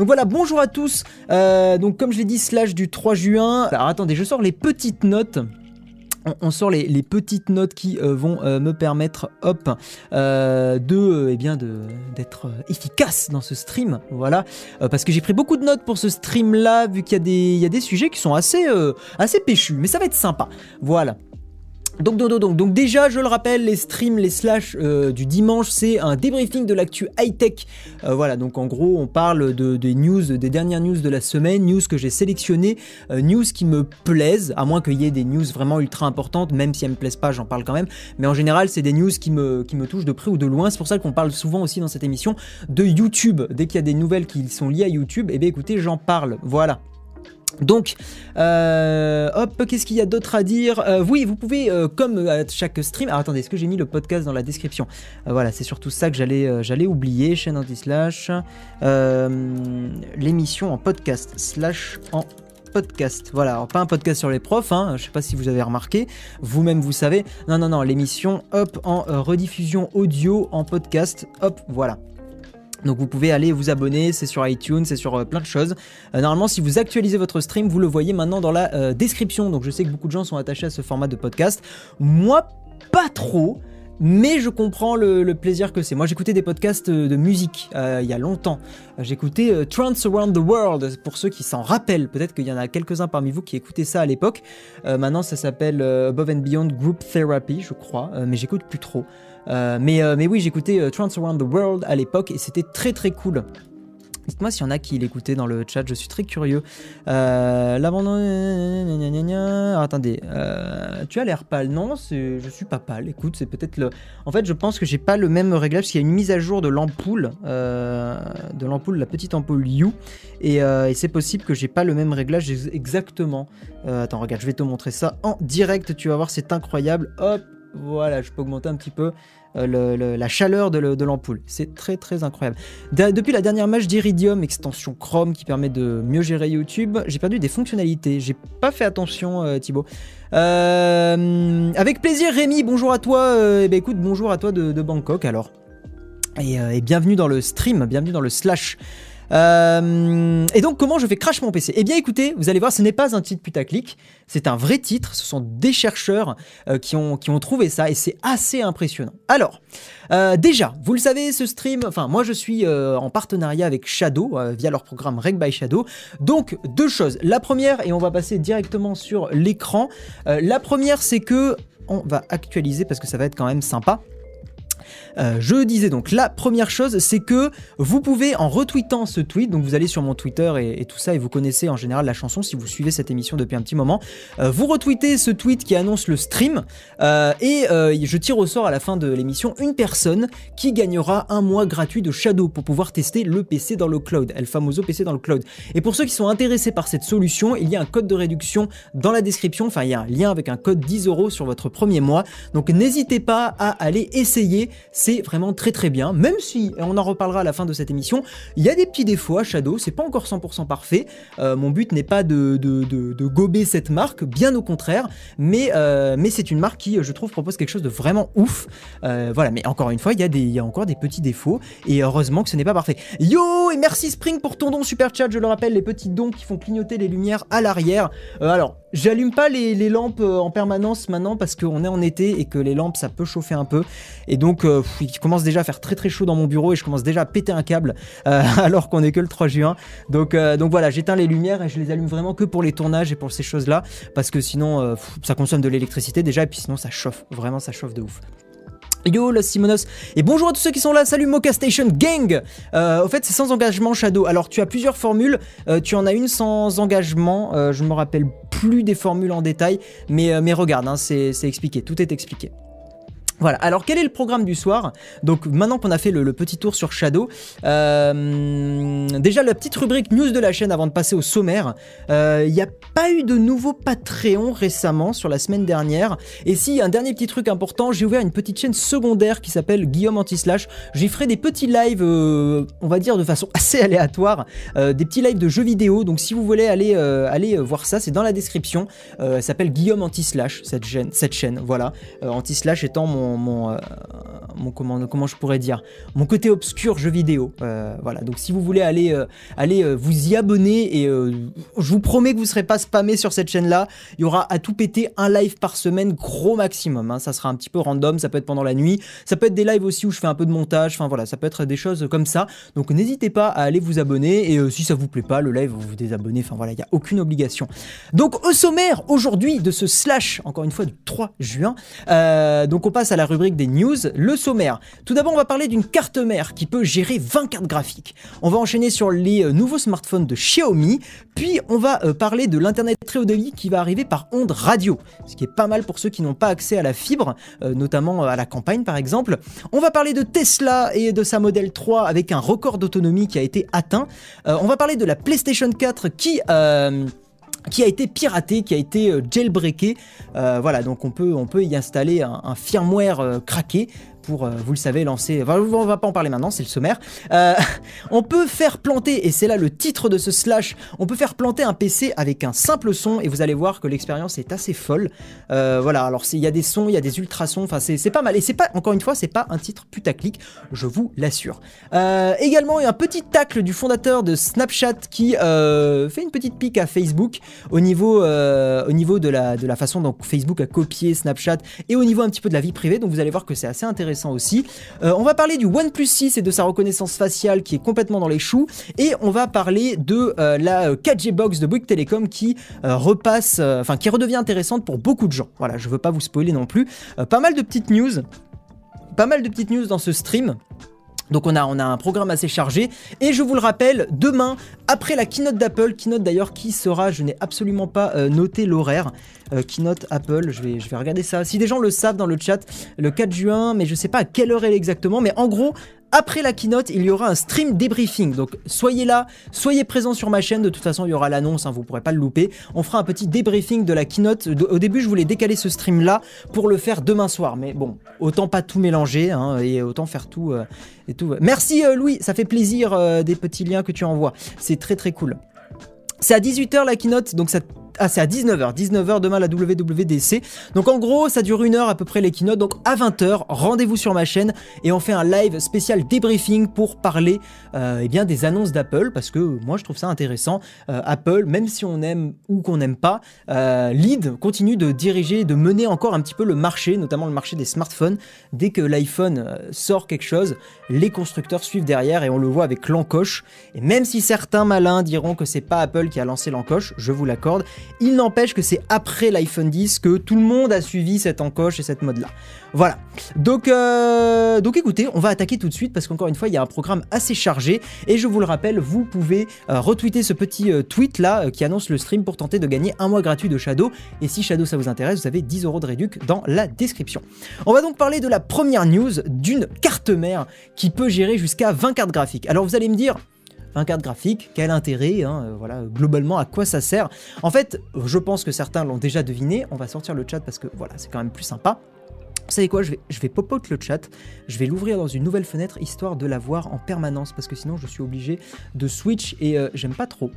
Donc voilà, bonjour à tous. Euh, donc comme je l'ai dit, slash du 3 juin. Alors attendez, je sors les petites notes. On, sort les, petites notes qui euh, vont euh, me permettre, hop, eh bien, d'être efficace dans ce stream, voilà, parce que j'ai pris beaucoup de notes pour ce stream-là, vu qu'il y a des, il y a des sujets qui sont assez, assez péchus, mais ça va être sympa, voilà. Donc, donc, donc, donc, déjà, je le rappelle, les streams, les slash euh, du dimanche, c'est un débriefing de l'actu high-tech. Euh, voilà, donc en gros, on parle de, des news, des dernières news de la semaine, news que j'ai sélectionnées, euh, news qui me plaisent, à moins qu'il y ait des news vraiment ultra importantes, même si elles me plaisent pas, j'en parle quand même. Mais en général, c'est des news qui me, qui me touchent de près ou de loin. C'est pour ça qu'on parle souvent aussi dans cette émission de YouTube. Dès qu'il y a des nouvelles qui sont liées à YouTube, eh bien écoutez, j'en parle. Voilà. Donc, euh, hop, qu'est-ce qu'il y a d'autre à dire? Euh, Oui, vous pouvez, euh, comme à chaque stream. Alors attendez, est-ce que j'ai mis le podcast dans la description? Voilà, c'est surtout ça que j'allais, j'allais oublier. Chaîne anti-slash. L'émission en podcast. Slash en podcast. Voilà, alors pas un podcast sur les profs, hein, je sais pas si vous avez remarqué, vous-même vous savez. Non, non, non, l'émission, hop, en rediffusion audio, en podcast, hop, voilà. Donc vous pouvez aller vous abonner, c'est sur iTunes, c'est sur euh, plein de choses. Euh, normalement, si vous actualisez votre stream, vous le voyez maintenant dans la euh, description. Donc je sais que beaucoup de gens sont attachés à ce format de podcast. Moi, pas trop. Mais je comprends le, plaisir que c'est. Moi, j'écoutais des podcasts de musique il y a longtemps. J'écoutais Trance Around the World, pour ceux qui s'en rappellent. Peut-être qu'il y en a quelques-uns parmi vous qui écoutaient ça à l'époque. maintenant, ça s'appelle Above and Beyond Group Therapy, je crois. mais j'écoute plus trop. Euh, mais, euh, mais oui, j'écoutais euh, Trance Around the World à l'époque et c'était très très cool. Dites-moi s'il y en a qui l'écoutaient dans le chat, je suis très curieux. Euh, L'abandon. attendez, tu as l'air pâle. Non, je suis pas pâle. Écoute, c'est peut-être le. En fait, je pense que j'ai pas le même réglage parce qu'il y a une mise à jour de l'ampoule, de l'ampoule, la petite ampoule You, et, et c'est possible que j'ai pas le même réglage exactement. attends, regarde, je vais te montrer ça en direct. Tu vas voir, c'est incroyable. Hop, voilà, je peux augmenter un petit peu euh, la chaleur de l'ampoule. C'est très très incroyable. depuis la dernière match d'Iridium, extension Chrome qui permet de mieux gérer YouTube, j'ai perdu des fonctionnalités. J'ai pas fait attention, euh, Thibaut. Euh, avec plaisir, Rémi, bonjour à toi. Eh ben, écoute, bonjour à toi de, Bangkok alors. Et, bienvenue dans le stream, bienvenue dans le slash. Euh, et donc, comment je fais crash mon PC Eh bien, écoutez, vous allez voir, ce n'est pas un titre putaclic, c'est un vrai titre. Ce sont des chercheurs euh, qui, ont, qui ont trouvé ça et c'est assez impressionnant. Alors, euh, déjà, vous le savez, ce stream, enfin, moi je suis en partenariat avec Shadow via leur programme Reg by Shadow. Donc, deux choses. La première, et on va passer directement sur l'écran. la première, c'est que on va actualiser parce que ça va être quand même sympa. Euh, je disais donc, la première chose, c'est que vous pouvez, en retweetant ce tweet, donc vous allez sur mon Twitter et, tout ça, et vous connaissez en général la chanson si vous suivez cette émission depuis un petit moment, euh, vous retweetez ce tweet qui annonce le stream, euh, et je tire au sort à la fin de l'émission une personne qui gagnera un mois gratuit de Shadow pour pouvoir tester le PC dans le cloud, El Famoso PC dans le cloud. Et pour ceux qui sont intéressés par cette solution, il y a un code de réduction dans la description, enfin il y a un lien avec un code 10 euros sur votre premier mois, donc n'hésitez pas à aller essayer c'est vraiment très très bien, même si, on en reparlera à la fin de cette émission, il y a des petits défauts à Shadow, c'est pas encore 100% parfait, euh, mon but n'est pas de, de, gober cette marque, bien au contraire, mais, euh, mais c'est une marque qui, je trouve, propose quelque chose de vraiment ouf, euh, voilà, mais encore une fois, il y a encore des petits défauts, et heureusement que ce n'est pas parfait. Yo, et merci Spring pour ton don super chat, je le rappelle, les petits dons qui font clignoter les lumières à l'arrière. alors, J'allume pas les, lampes en permanence maintenant parce qu'on est en été et que les lampes ça peut chauffer un peu. Et donc il commence déjà à faire très très chaud dans mon bureau et je commence déjà à péter un câble euh, alors qu'on est que le 3 juin. Donc, euh, donc voilà, j'éteins les lumières et je les allume vraiment que pour les tournages et pour ces choses-là parce que sinon euh, ça consomme de l'électricité déjà et puis sinon ça chauffe, vraiment ça chauffe de ouf. Yo la Simonos. Et bonjour à tous ceux qui sont là, salut Mocha Station Gang. Au fait c'est sans engagement Shadow, alors tu as plusieurs formules, tu en as une sans engagement, je me rappelle plus des formules en détail, mais, mais regarde, hein, c'est expliqué, tout est expliqué. Voilà, alors quel est le programme du soir? Donc maintenant qu'on a fait le, petit tour sur Shadow, euh, déjà la petite rubrique news de la chaîne avant de passer au sommaire. Euh, il n'y a pas eu de nouveau Patreon récemment sur la semaine dernière. Et si, un dernier petit truc important, j'ai ouvert une petite chaîne secondaire qui s'appelle Guillaume Antislash. J'y ferai des petits lives, euh, on va dire de façon assez aléatoire, des petits lives de jeux vidéo. Donc si vous voulez aller, aller voir ça, c'est dans la description. ça s'appelle Guillaume Antislash, cette chaîne, cette chaîne voilà. Antislash étant mon mon, mon, mon comment, comment je pourrais dire, mon côté obscur jeu vidéo. voilà, donc si vous voulez aller, aller vous y abonner, et je vous promets que vous ne serez pas spammé sur cette chaîne-là, il y aura à tout péter un live par semaine, gros maximum. Hein. Ça sera un petit peu random, ça peut être pendant la nuit, ça peut être des lives aussi où je fais un peu de montage, enfin voilà, ça peut être des choses comme ça. Donc n'hésitez pas à aller vous abonner, et si ça vous plaît pas, le live, vous vous désabonnez, enfin voilà, il n'y a aucune obligation. Donc au sommaire aujourd'hui de ce slash, encore une fois du 3 juin, donc on passe à la rubrique des news, le sommaire. Tout d'abord, on va parler d'une carte mère qui peut gérer 20 cartes graphiques. On va enchaîner sur les euh, nouveaux smartphones de Xiaomi, puis on va euh, parler de l'internet très haut débit qui va arriver par onde radio, ce qui est pas mal pour ceux qui n'ont pas accès à la fibre, euh, notamment à la campagne par exemple. On va parler de Tesla et de sa modèle 3 avec un record d'autonomie qui a été atteint. on va parler de la PlayStation 4 qui qui a été piraté, qui a été jailbreaké. voilà, donc on peut, on peut y installer un, firmware craqué pour, euh, vous le savez, lancer. Enfin, on va pas en parler maintenant, c'est le sommaire. Euh, on peut faire planter, et c'est là le titre de ce slash, on peut faire planter un PC avec un simple son, et vous allez voir que l'expérience est assez folle. Euh, voilà, alors il y a des sons, il y a des ultrasons, enfin c'est pas mal. Et c'est pas, encore une fois, c'est pas un titre putaclic, je vous l'assure. également, il y a un petit tacle du fondateur de Snapchat qui fait une petite pique à Facebook au niveau, au niveau de, la, de la façon dont Facebook a copié Snapchat et au niveau un petit peu de la vie privée. Donc vous allez voir que c'est assez intéressant aussi. Euh, on va parler du OnePlus 6 et de sa reconnaissance faciale qui est complètement dans les choux. Et on va parler de euh, la 4G Box de Bouygues Telecom qui euh, repasse, enfin qui redevient intéressante pour beaucoup de gens. Voilà, je veux pas vous spoiler non plus. pas mal de petites news. Pas mal de petites news dans ce stream. Donc on a, un programme assez chargé. Et je vous le rappelle, demain, après la keynote d'Apple, keynote d'ailleurs qui sera, je n'ai absolument pas noté l'horaire, euh, keynote Apple, je vais, je vais regarder ça. Si des gens le savent dans le chat, le 4 juin, mais je sais pas à quelle heure elle est exactement, mais en gros, après la keynote, il y aura un stream débriefing. Donc soyez là, soyez présents sur ma chaîne. De toute façon, il y aura l'annonce, hein, vous ne pourrez pas le louper. On fera un petit débriefing de la keynote. Au début, je voulais décaler ce stream là pour le faire demain soir. Mais bon, autant pas tout mélanger hein, et autant faire tout. Euh. Merci euh, Louis, ça fait plaisir des petits liens que tu envoies. C'est très très cool. C'est à 18h la keynote, donc ça ah, c'est à 19h. 19h demain la WWDC. Donc en gros, ça dure une heure à peu près les keynotes. Donc à 20h, rendez-vous sur ma chaîne et on fait un live spécial débriefing pour parler euh, eh bien, des annonces d'Apple parce que moi je trouve ça intéressant. Euh, Apple, même si on aime ou qu'on n'aime pas, euh, lead continue de diriger, de mener encore un petit peu le marché, notamment le marché des smartphones. Dès que l'iPhone sort quelque chose, les constructeurs suivent derrière et on le voit avec l'encoche. Et même si certains malins diront que c'est pas Apple qui a lancé l'encoche, je vous l'accorde, il n'empêche que c'est après l'iPhone 10 que tout le monde a suivi cette encoche et cette mode-là. Voilà. Donc, euh, donc écoutez, on va attaquer tout de suite parce qu'encore une fois, il y a un programme assez chargé. Et je vous le rappelle, vous pouvez euh, retweeter ce petit euh, tweet là qui annonce le stream pour tenter de gagner un mois gratuit de Shadow. Et si Shadow ça vous intéresse, vous avez 10 euros de réduc dans la description. On va donc parler de la première news d'une carte mère qui peut gérer jusqu'à 20 cartes graphiques. Alors vous allez me dire, 20 cartes graphiques, quel intérêt, hein, euh, voilà, globalement à quoi ça sert. En fait, je pense que certains l'ont déjà deviné, on va sortir le chat parce que voilà, c'est quand même plus sympa. Vous savez quoi, je vais, je pop out le chat, je vais l'ouvrir dans une nouvelle fenêtre histoire de l'avoir en permanence parce que sinon je suis obligé de switch et euh, j'aime pas trop.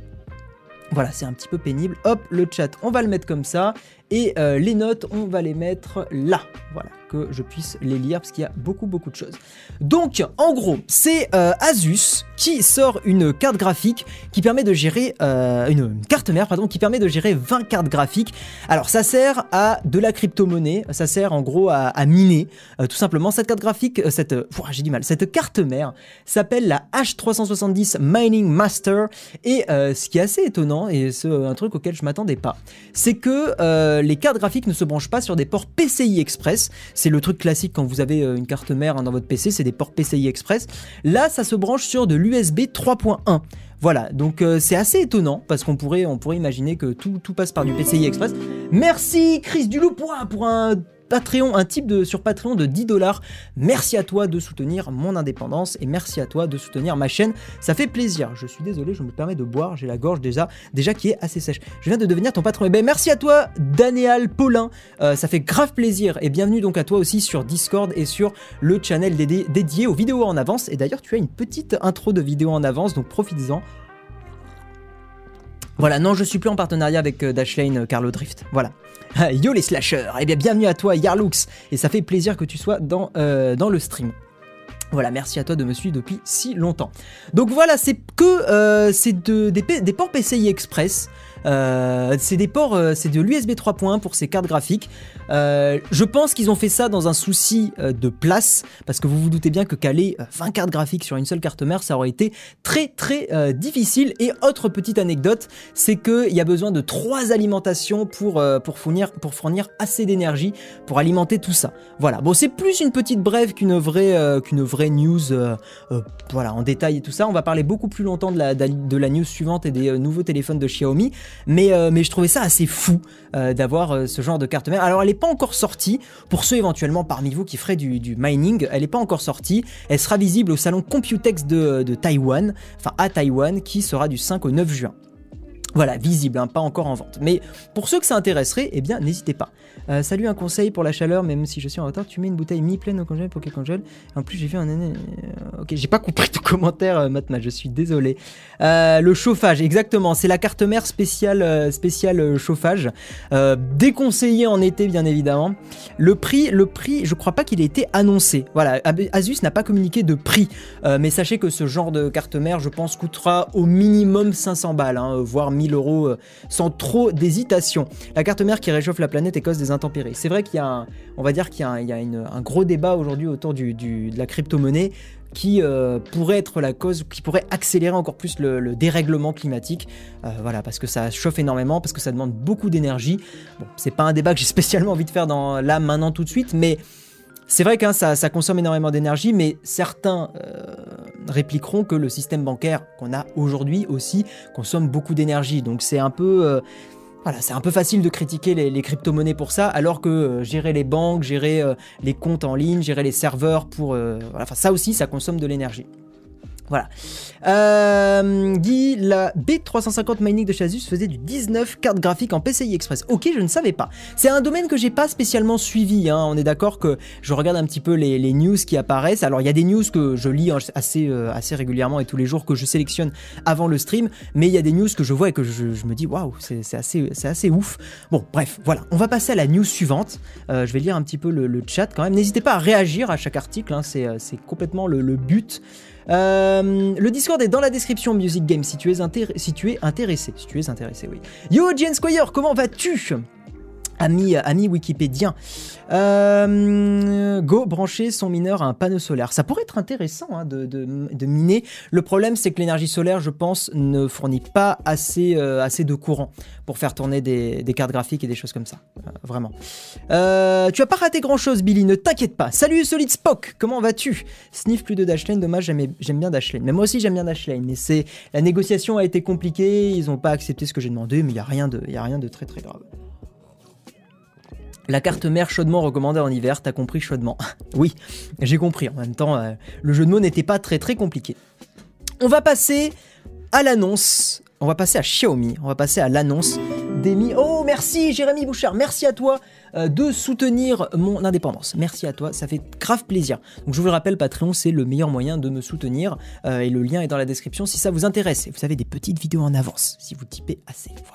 Voilà, c'est un petit peu pénible. Hop, le chat, on va le mettre comme ça. Et euh, les notes, on va les mettre là. Voilà, que je puisse les lire parce qu'il y a beaucoup, beaucoup de choses. Donc, en gros, c'est euh, Asus sort une carte graphique qui permet de gérer, euh, une, carte mère, pardon, qui permet de gérer 20 cartes graphiques. Alors, ça sert à de la crypto-monnaie, ça sert en gros à, miner, tout simplement. Cette carte graphique, cette, j'ai du mal, cette carte mère s'appelle la H370 Mining Master. Et ce qui est assez étonnant, et c'est un truc auquel je m'attendais pas, c'est que euh, les cartes graphiques ne se branchent pas sur des ports PCI Express. C'est le truc classique quand vous avez euh, une carte mère hein, dans votre PC, c'est des ports PCI Express. Là, ça se branche sur de l'USB 3.1. Voilà, donc euh, c'est assez étonnant parce qu'on pourrait, on pourrait imaginer que tout, passe par du PCI Express. Merci Chris Duloup pour un Patreon, un type de, sur Patreon de 10 dollars. Merci à toi de soutenir mon indépendance et merci à toi de soutenir ma chaîne. Ça fait plaisir. Je suis désolé, je me permets de boire. J'ai la gorge déjà, déjà qui est assez sèche. Je viens de devenir ton patron. Et eh ben, merci à toi, Daniel Paulin. Euh, ça fait grave plaisir. Et bienvenue donc à toi aussi sur Discord et sur le channel dédié aux vidéos en avance. Et d'ailleurs, tu as une petite intro de vidéo en avance, donc profites-en. Voilà, non, je suis plus en partenariat avec Dashlane Carlo Drift. Voilà. Yo les slashers Eh bien, bienvenue à toi, Yarlux Et ça fait plaisir que tu sois dans, dans le stream. Voilà, merci à toi de me suivre depuis si longtemps. Donc voilà, c'est que c'est de, des ports PCI Express. Euh, c'est des ports, euh, c'est de l'USB 3.1 pour ces cartes graphiques. Euh, je pense qu'ils ont fait ça dans un souci de place, parce que vous vous doutez bien que caler 20 cartes graphiques sur une seule carte mère, ça aurait été très très difficile. Et autre petite anecdote, c'est qu'il y a besoin de trois alimentations pour, pour, fournir, pour fournir assez d'énergie pour alimenter tout ça. Voilà, bon c'est plus une petite brève qu'une vraie, qu'une vraie news voilà, en détail et tout ça. On va parler beaucoup plus longtemps de la, de la news suivante et des nouveaux téléphones de Xiaomi. Mais, euh, mais je trouvais ça assez fou euh, d'avoir euh, ce genre de carte mère. Alors elle n'est pas encore sortie, pour ceux éventuellement parmi vous qui feraient du, mining, elle n'est pas encore sortie. Elle sera visible au salon Computex de, de Taïwan, enfin à Taïwan, qui sera du 5 au 9 juin. Voilà, visible, hein, pas encore en vente. Mais pour ceux que ça intéresserait, eh bien, n'hésitez pas. Euh, salut, un conseil pour la chaleur, même si je suis en retard, tu mets une bouteille mi-pleine au congèle pour qu'elle congèle. En plus, j'ai fait un... Euh, ok, j'ai pas compris ton commentaire, euh, Matma, je suis désolé. le chauffage, exactement, c'est la carte mère spéciale, spéciale chauffage. déconseillé en été, bien évidemment. Le prix, le prix, je crois pas qu'il ait été annoncé. Voilà, Asus n'a pas communiqué de prix. mais sachez que ce genre de carte mère, je pense, coûtera au minimum 500 balles, hein, voire 1000 euros sans trop d'hésitation. La carte mère qui réchauffe la planète et cause des C'est vrai qu'il y a, on va dire qu'il y a, un, gros débat aujourd'hui autour de la crypto-monnaie qui euh, pourrait être la cause, qui pourrait accélérer encore plus le, dérèglement climatique. Euh, voilà, parce que ça chauffe énormément, parce que ça demande beaucoup d'énergie. Bon, c'est pas un débat que j'ai spécialement envie de faire dans, là, maintenant, tout de suite, mais c'est vrai que ça, consomme énormément d'énergie, mais certains euh, répliqueront que le système bancaire qu'on a aujourd'hui aussi consomme beaucoup d'énergie. Donc c'est un peu, voilà, c'est un peu facile de critiquer les, crypto-monnaies pour ça, alors que euh, gérer les banques, gérer euh, les comptes en ligne, gérer les serveurs pour... Euh, enfin, ça aussi, ça consomme de l'énergie. Voilà. Euh, Guy, la B350 Mining de Chasus faisait du 19 cartes graphiques en PCI Express. Ok, je ne savais pas. C'est un domaine que j'ai pas spécialement suivi. Hein. On est d'accord que je regarde un petit peu les, news qui apparaissent. Alors, il y a des news que je lis assez, euh, assez régulièrement et tous les jours que je sélectionne avant le stream. Mais il y a des news que je vois et que je, me dis, waouh, c'est assez, assez ouf. Bon, bref, voilà. On va passer à la news suivante. Euh, je vais lire un petit peu le, chat quand même. N'hésitez pas à réagir à chaque article. Hein. C'est complètement le but. Euh, le Discord est dans la description Music Game si tu es, si tu es intéressé. Si tu es intéressé, oui. Yo, Jen Squire, comment vas-tu? Ami, ami wikipédien. Euh, Go brancher son mineur à un panneau solaire. Ça pourrait être intéressant hein, de, miner. Le problème, c'est que l'énergie solaire, je pense, ne fournit pas assez, euh, assez de courant pour faire tourner des, cartes graphiques et des choses comme ça. Euh, vraiment. tu as pas raté grand chose, Billy, ne t'inquiète pas. Salut Solid Spock, comment vas-tu? Sniff plus de Dashlane, dommage, j'aime bien Dashlane. Mais moi aussi, j'aime bien Dashlane. Mais c'est la négociation a été compliquée, ils n'ont pas accepté ce que j'ai demandé, mais il n'y a, rien de, a rien de très très grave. La carte mère chaudement recommandée en hiver, t'as compris chaudement. oui, j'ai compris. En même temps, euh, le jeu de mots n'était pas très très compliqué. On va passer à l'annonce. On va passer à Xiaomi. On va passer à l'annonce des Mi. Oh, merci Jérémy Bouchard. Merci à toi euh, de soutenir mon indépendance. Merci à toi, ça fait grave plaisir. Donc je vous le rappelle, Patreon, c'est le meilleur moyen de me soutenir. Euh, et le lien est dans la description si ça vous intéresse. Et vous avez des petites vidéos en avance si vous typez assez. Voilà.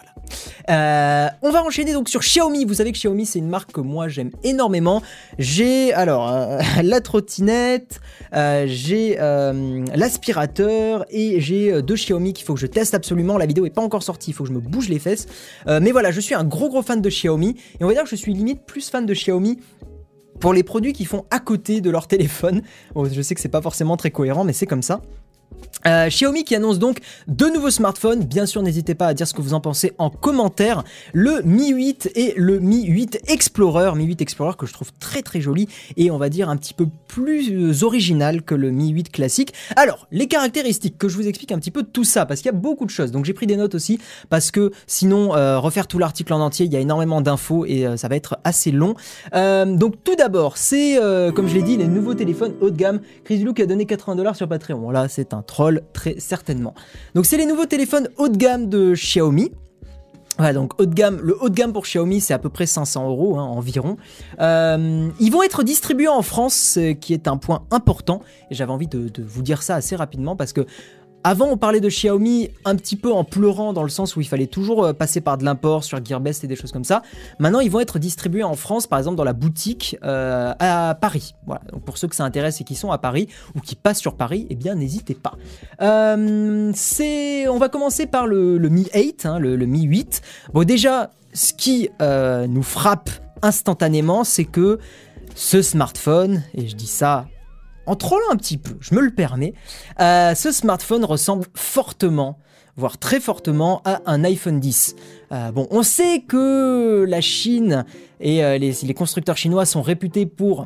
Euh, on va enchaîner donc sur Xiaomi. Vous savez que Xiaomi c'est une marque que moi j'aime énormément. J'ai alors euh, la trottinette, euh, j'ai l'aspirateur et j'ai deux Xiaomi qu'il faut que je teste absolument. La vidéo est pas encore sortie, il faut que je me bouge les fesses. mais voilà, je suis un gros gros fan de Xiaomi et on va dire que je suis limite plus fan de Xiaomi pour les produits qui font à côté de leur téléphone. je sais que c'est pas forcément très cohérent, mais c'est comme ça. Euh, Xiaomi qui annonce donc deux nouveaux smartphones. Bien sûr, n'hésitez pas à dire ce que vous en pensez en commentaire. Le Mi 8 et le Mi 8 Explorer. Mi 8 Explorer que je trouve très très joli et on va dire un petit peu plus original que le Mi 8 classique. Alors, les caractéristiques, que je vous explique un petit peu tout ça parce qu'il y a beaucoup de choses. Donc j'ai pris des notes aussi parce que sinon, euh, refaire tout l'article en entier, il y a énormément d'infos et euh, ça va être assez long. donc tout d'abord, c'est comme je l'ai dit, les nouveaux téléphones haut de gamme. Chris Luke a donné 80 dollars sur Patreon. Là, c'est un très certainement. Donc c'est les nouveaux téléphones haut de gamme de Xiaomi. Voilà, donc haut de gamme, le haut de gamme pour Xiaomi, c'est à peu près 500 euros hein, environ. Euh, ils vont être distribués en France, qui est un point important. Et j'avais envie de, vous dire ça assez rapidement parce que avant, on parlait de Xiaomi un petit peu en pleurant dans le sens où il fallait toujours euh, passer par de l'import sur Gearbest et des choses comme ça. Maintenant, ils vont être distribués en France, par exemple dans la boutique euh, à Paris. Voilà. Donc pour ceux que ça intéresse et qui sont à Paris ou qui passent sur Paris, eh bien n'hésitez pas. Euh, on va commencer par le, Mi 8, hein, le, Mi 8. Bon déjà, ce qui nous frappe instantanément, c'est que ce smartphone, et je dis ça en trollant un petit peu, je me le permets, euh, ce smartphone ressemble fortement voire très fortement à un iPhone 10. Euh, bon, on sait que la Chine et euh, les, constructeurs chinois sont réputés pour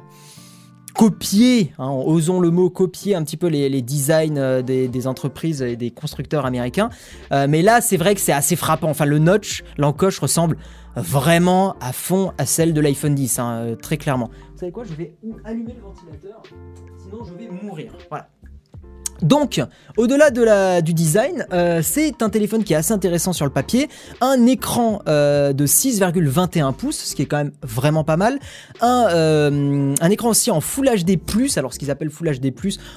copier, hein, osons le mot, copier un petit peu les, designs des, entreprises et des constructeurs américains. mais là, c'est vrai que c'est assez frappant. Enfin, le notch, l'encoche ressemble vraiment à fond à celle de l'iPhone 10, hein, très clairement. Savez quoi Je vais allumer le ventilateur je vais mourir. Voilà. Donc, au-delà de la, du design, euh, c'est un téléphone qui est assez intéressant sur le papier, un écran euh, de 6,21 pouces, ce qui est quand même vraiment pas mal, un, euh, écran aussi en Full HD+, alors ce qu'ils appellent Full HD+,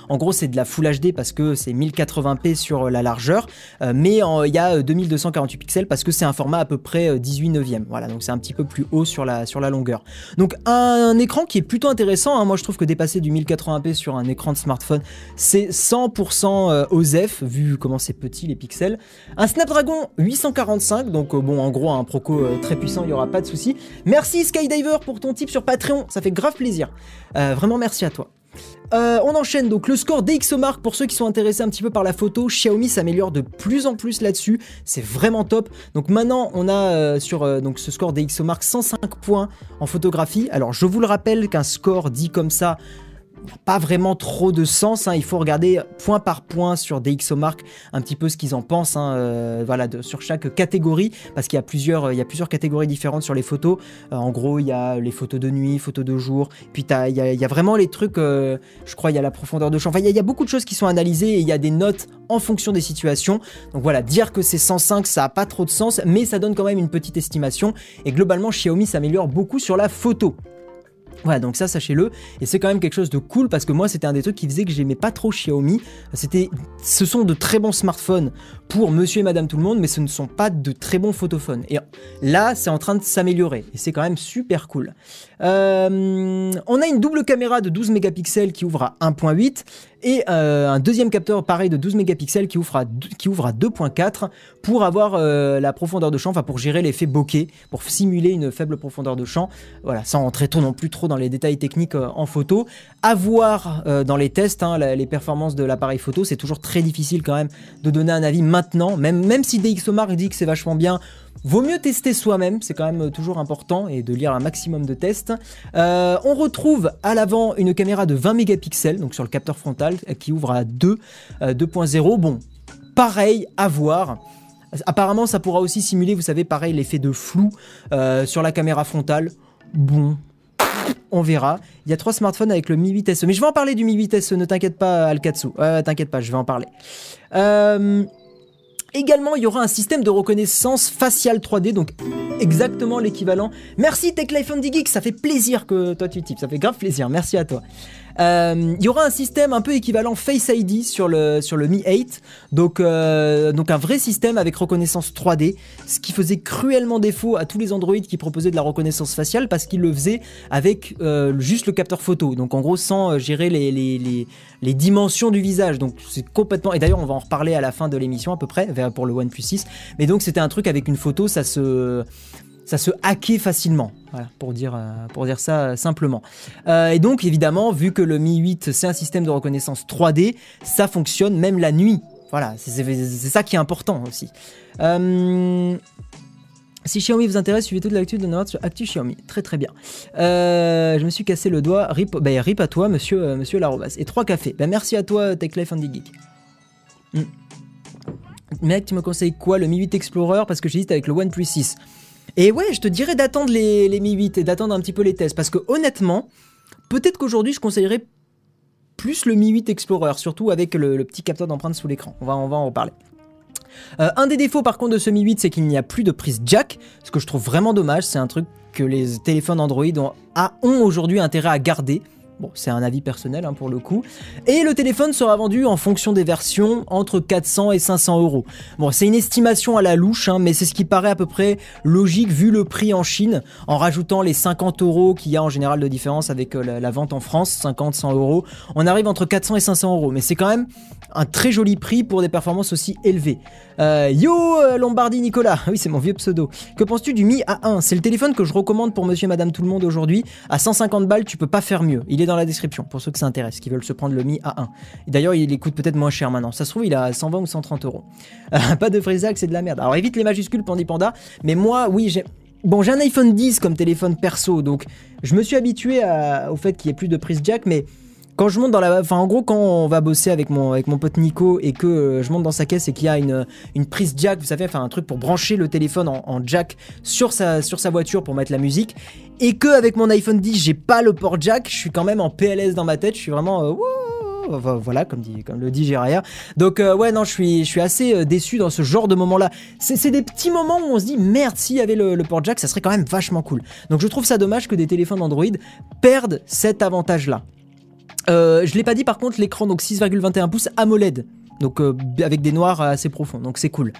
en gros c'est de la Full HD parce que c'est 1080p sur la largeur, mais il y a 2248 pixels parce que c'est un format à peu près 18 neuvième, voilà, donc c'est un petit peu plus haut sur la, sur la longueur. Donc un, écran qui est plutôt intéressant, hein. moi je trouve que dépasser du 1080p sur un écran de smartphone, c'est 100 100% OSEF, vu comment c'est petit les pixels. Un Snapdragon 845, donc euh, bon, en gros, un Proco euh, très puissant, il n'y aura pas de souci. Merci Skydiver pour ton tip sur Patreon, ça fait grave plaisir. Euh, vraiment merci à toi. on enchaîne donc le score DxOMark pour ceux qui sont intéressés un petit peu par la photo. Xiaomi s'améliore de plus en plus là-dessus, c'est vraiment top. Donc maintenant on a sur donc ce score DxOMark 105 points en photographie. Alors je vous le rappelle qu'un score dit comme ça pas vraiment trop de sens. Hein. Il faut regarder point par point sur DxOMark un petit peu ce qu'ils en pensent. Hein, euh, sur chaque catégorie, parce qu'il y a plusieurs, il y a plusieurs catégories différentes sur les photos. Euh, en gros, il y a les photos de nuit, photos de jour. Puis il y, a, vraiment les trucs. Euh, je crois il y a la profondeur de champ. Enfin, il y, a beaucoup de choses qui sont analysées et il y a des notes en fonction des situations. Donc voilà, dire que c'est 105, ça a pas trop de sens, mais ça donne quand même une petite estimation. Et globalement, Xiaomi s'améliore beaucoup sur la photo. Voilà, donc ça, sachez-le. Et c'est quand même quelque chose de cool parce que moi, c'était un des trucs qui faisait que j'aimais pas trop Xiaomi. C'était, ce sont de très bons smartphones pour monsieur et madame tout le monde, mais ce ne sont pas de très bons photophones. Et là, c'est en train de s'améliorer. Et c'est quand même super cool. Euh, on a une double caméra de 12 mégapixels qui ouvre à 1.8 et euh, un deuxième capteur pareil de 12 mégapixels qui ouvre à, qui ouvre à 2.4 pour avoir euh, la profondeur de champ, enfin pour gérer l'effet bokeh, pour simuler une faible profondeur de champ. Voilà, sans entrer trop non plus trop dans les détails techniques en photo. À voir dans les tests, hein, les performances de l'appareil photo, c'est toujours très difficile quand même de donner un avis maintenant, même, même si DxOMark dit que c'est vachement bien, vaut mieux tester soi-même, c'est quand même toujours important, et de lire un maximum de tests. Euh, on retrouve à l'avant une caméra de 20 mégapixels, donc sur le capteur frontal, qui ouvre à 2, 2.0. Euh, bon, pareil, à voir. Apparemment, ça pourra aussi simuler, vous savez, pareil, l'effet de flou euh, sur la caméra frontale. Bon, on verra. Il y a trois smartphones avec le Mi 8 Mais je vais en parler du Mi 8 ne t'inquiète pas, Alkatsu. t'inquiète pas, je vais en parler. Euh, Également, il y aura un système de reconnaissance faciale 3D, donc exactement l'équivalent. Merci TechLife on Geek, ça fait plaisir que toi tu types, ça fait grave plaisir, merci à toi. Euh, il y aura un système un peu équivalent Face ID sur le, sur le Mi 8, donc, euh, donc un vrai système avec reconnaissance 3D, ce qui faisait cruellement défaut à tous les Android qui proposaient de la reconnaissance faciale parce qu'ils le faisaient avec euh, juste le capteur photo, donc en gros sans gérer les, les, les, dimensions du visage, donc c'est complètement... Et d'ailleurs on va en reparler à la fin de l'émission à peu près, pour le OnePlus 6, mais donc c'était un truc avec une photo, ça se ça se hackait facilement, pour, dire, euh, pour dire ça euh, simplement. Euh, et donc évidemment, vu que le Mi 8 c'est un système de reconnaissance 3D, ça fonctionne même la nuit. Voilà, c'est ça qui est important aussi. si Xiaomi vous intéresse, suivez toute l'actu de notre sur Actu Xiaomi. Très très bien. je me suis cassé le doigt. Rip, bah, rip à toi, monsieur, monsieur Larobas. Et trois cafés. Bah, merci à toi, TechLife Andy Geek. Hmm. Mec, tu me conseilles quoi Le Mi 8 Explorer? Parce que j'hésite avec le OnePlus 6. Et ouais, je te dirais d'attendre les, les Mi 8 et d'attendre un petit peu les tests. Parce que honnêtement, peut-être qu'aujourd'hui, je conseillerais plus le Mi 8 Explorer, surtout avec le, petit capteur d'empreinte sous l'écran. On va, on va en reparler. Euh, un des défauts par contre de ce Mi 8, c'est qu'il n'y a plus de prise jack, ce que je trouve vraiment dommage. C'est un truc que les téléphones Android ont, ont aujourd'hui intérêt à garder Bon, c'est un avis personnel hein, pour le coup. Et le téléphone sera vendu en fonction des versions entre 400 et 500 euros. Bon, c'est une estimation à la louche, hein, mais c'est ce qui paraît à peu près logique vu le prix en Chine, en rajoutant les 50 euros qu'il y a en général de différence avec euh, la, vente en France, 50, 100 euros. On arrive entre 400 et 500 euros, mais c'est quand même un très joli prix pour des performances aussi élevées. Euh, yo euh, Lombardi Nicolas, oui c'est mon vieux pseudo. Que penses-tu du Mi A1 C'est le téléphone que je recommande pour monsieur et madame tout le monde aujourd'hui. À 150 balles, tu peux pas faire mieux. Il est dans la description pour ceux que ça intéresse, qui veulent se prendre le Mi A1. D'ailleurs, il coûte peut-être moins cher maintenant. Ça se trouve, il a 120 ou 130 euros. pas de frisac, c'est de la merde. Alors évite les majuscules Pandi Panda, mais moi, oui, j'ai... Bon, j'ai un iPhone 10 comme téléphone perso, donc je me suis habitué au fait qu'il n'y ait plus de prise jack, mais quand je monte dans la. Enfin, en gros, quand on va bosser avec mon, avec mon pote Nico et que euh, je monte dans sa caisse et qu'il y a une, une prise jack, vous savez, enfin, un truc pour brancher le téléphone en, jack sur sa, sur sa voiture pour mettre la musique, et que avec mon iPhone 10, j'ai pas le port jack, je suis quand même en PLS dans ma tête, je suis vraiment. Euh, voilà, comme, dit, comme le dit Gérard. Donc euh, ouais, non, je suis, je suis assez déçu dans ce genre de moment-là. C'est des petits moments où on se dit merde, s'il y avait le, le, port jack, ça serait quand même vachement cool. Donc je trouve ça dommage que des téléphones Android perdent cet avantage-là. Euh, je l'ai pas dit par contre, l'écran donc 6,21 pouces AMOLED, donc euh, avec des noirs assez profonds, donc c'est cool.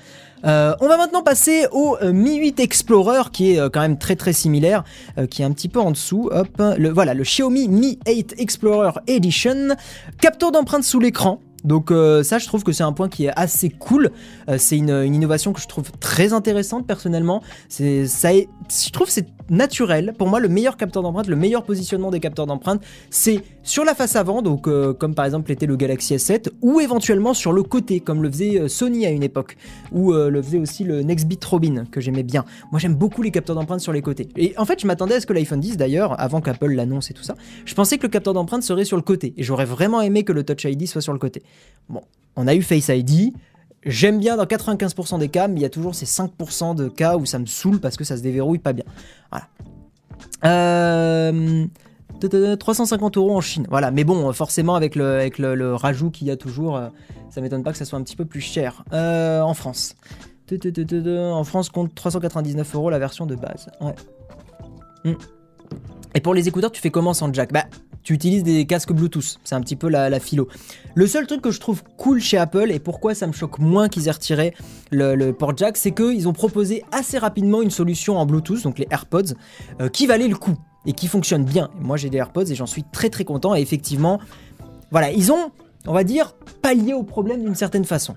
Euh, on va maintenant passer au Mi 8 Explorer qui est quand même très très similaire, qui est un petit peu en dessous. Hop, le, voilà le Xiaomi Mi 8 Explorer Edition, capteur d'empreinte sous l'écran. Donc ça, je trouve que c'est un point qui est assez cool. c'est une, innovation que je trouve très intéressante personnellement. C'est ça, je trouve c'est naturel. Pour moi, le meilleur capteur d'empreinte, le meilleur positionnement des capteurs d'empreinte, c'est sur la face avant, donc euh, comme par exemple était le Galaxy S7, ou éventuellement sur le côté, comme le faisait euh, Sony à une époque, ou euh, le faisait aussi le Nextbit Robin, que j'aimais bien. Moi, j'aime beaucoup les capteurs d'empreinte sur les côtés. Et en fait, je m'attendais à ce que l'iPhone 10, d'ailleurs, avant qu'Apple l'annonce et tout ça, je pensais que le capteur d'empreinte serait sur le côté. Et j'aurais vraiment aimé que le Touch ID soit sur le côté. Bon, on a eu Face ID. J'aime bien dans 95% des cas, mais il y a toujours ces 5% de cas où ça me saoule parce que ça se déverrouille pas bien. Voilà. 350 euh, euros en Chine. Voilà, mais bon, forcément, avec le, rajout qu'il y a toujours, euh, ça m'étonne pas que ça soit un petit peu plus cher. Euh, en France. En France, compte 399 euros la version de base. Ouais. Hmm. Et pour les écouteurs, tu fais comment sans jack? Bah, tu utilises des casques Bluetooth. C'est un petit peu la, philo. Le seul truc que je trouve cool chez Apple et pourquoi ça me choque moins qu'ils aient retiré le, port jack, c'est qu'ils ont proposé assez rapidement une solution en Bluetooth, donc les AirPods, euh, qui valait le coup et qui fonctionne bien. Moi j'ai des AirPods et j'en suis très très content et effectivement, voilà, ils ont, on va dire, pallié au problème d'une certaine façon.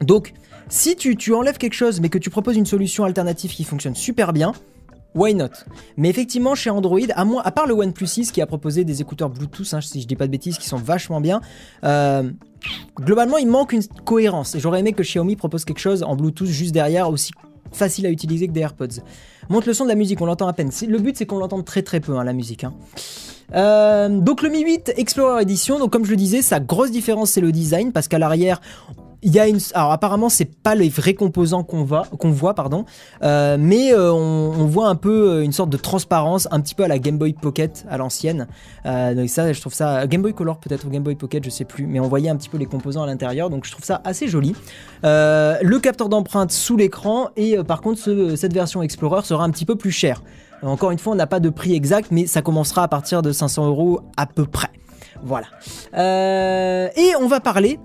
Donc, si tu, tu enlèves quelque chose mais que tu proposes une solution alternative qui fonctionne super bien, why not? Mais effectivement, chez Android, à, moins, à part le OnePlus 6 qui a proposé des écouteurs Bluetooth, hein, si je dis pas de bêtises, qui sont vachement bien, euh, globalement, il manque une cohérence. Et j'aurais aimé que Xiaomi propose quelque chose en Bluetooth juste derrière, aussi facile à utiliser que des AirPods. Monte le son de la musique, on l'entend à peine. Le but, c'est qu'on l'entende très très peu, hein, la musique. Hein. Euh, donc le Mi 8 Explorer Edition, donc comme je le disais, sa grosse différence c'est le design parce qu'à l'arrière il y a une. Alors apparemment, c'est pas les vrais composants qu'on voit, qu'on voit, pardon, euh, mais euh, on, voit un peu euh, une sorte de transparence, un petit peu à la Game Boy Pocket à l'ancienne. donc ça, je trouve ça Game Boy Color peut-être ou Game Boy Pocket, je sais plus, mais on voyait un petit peu les composants à l'intérieur, donc je trouve ça assez joli. le capteur d'empreinte sous l'écran et par contre, cette version Explorer sera un petit peu plus chère. Encore une fois, on n'a pas de prix exact, mais ça commencera à partir de 500 euros à peu près. Voilà. et on va parler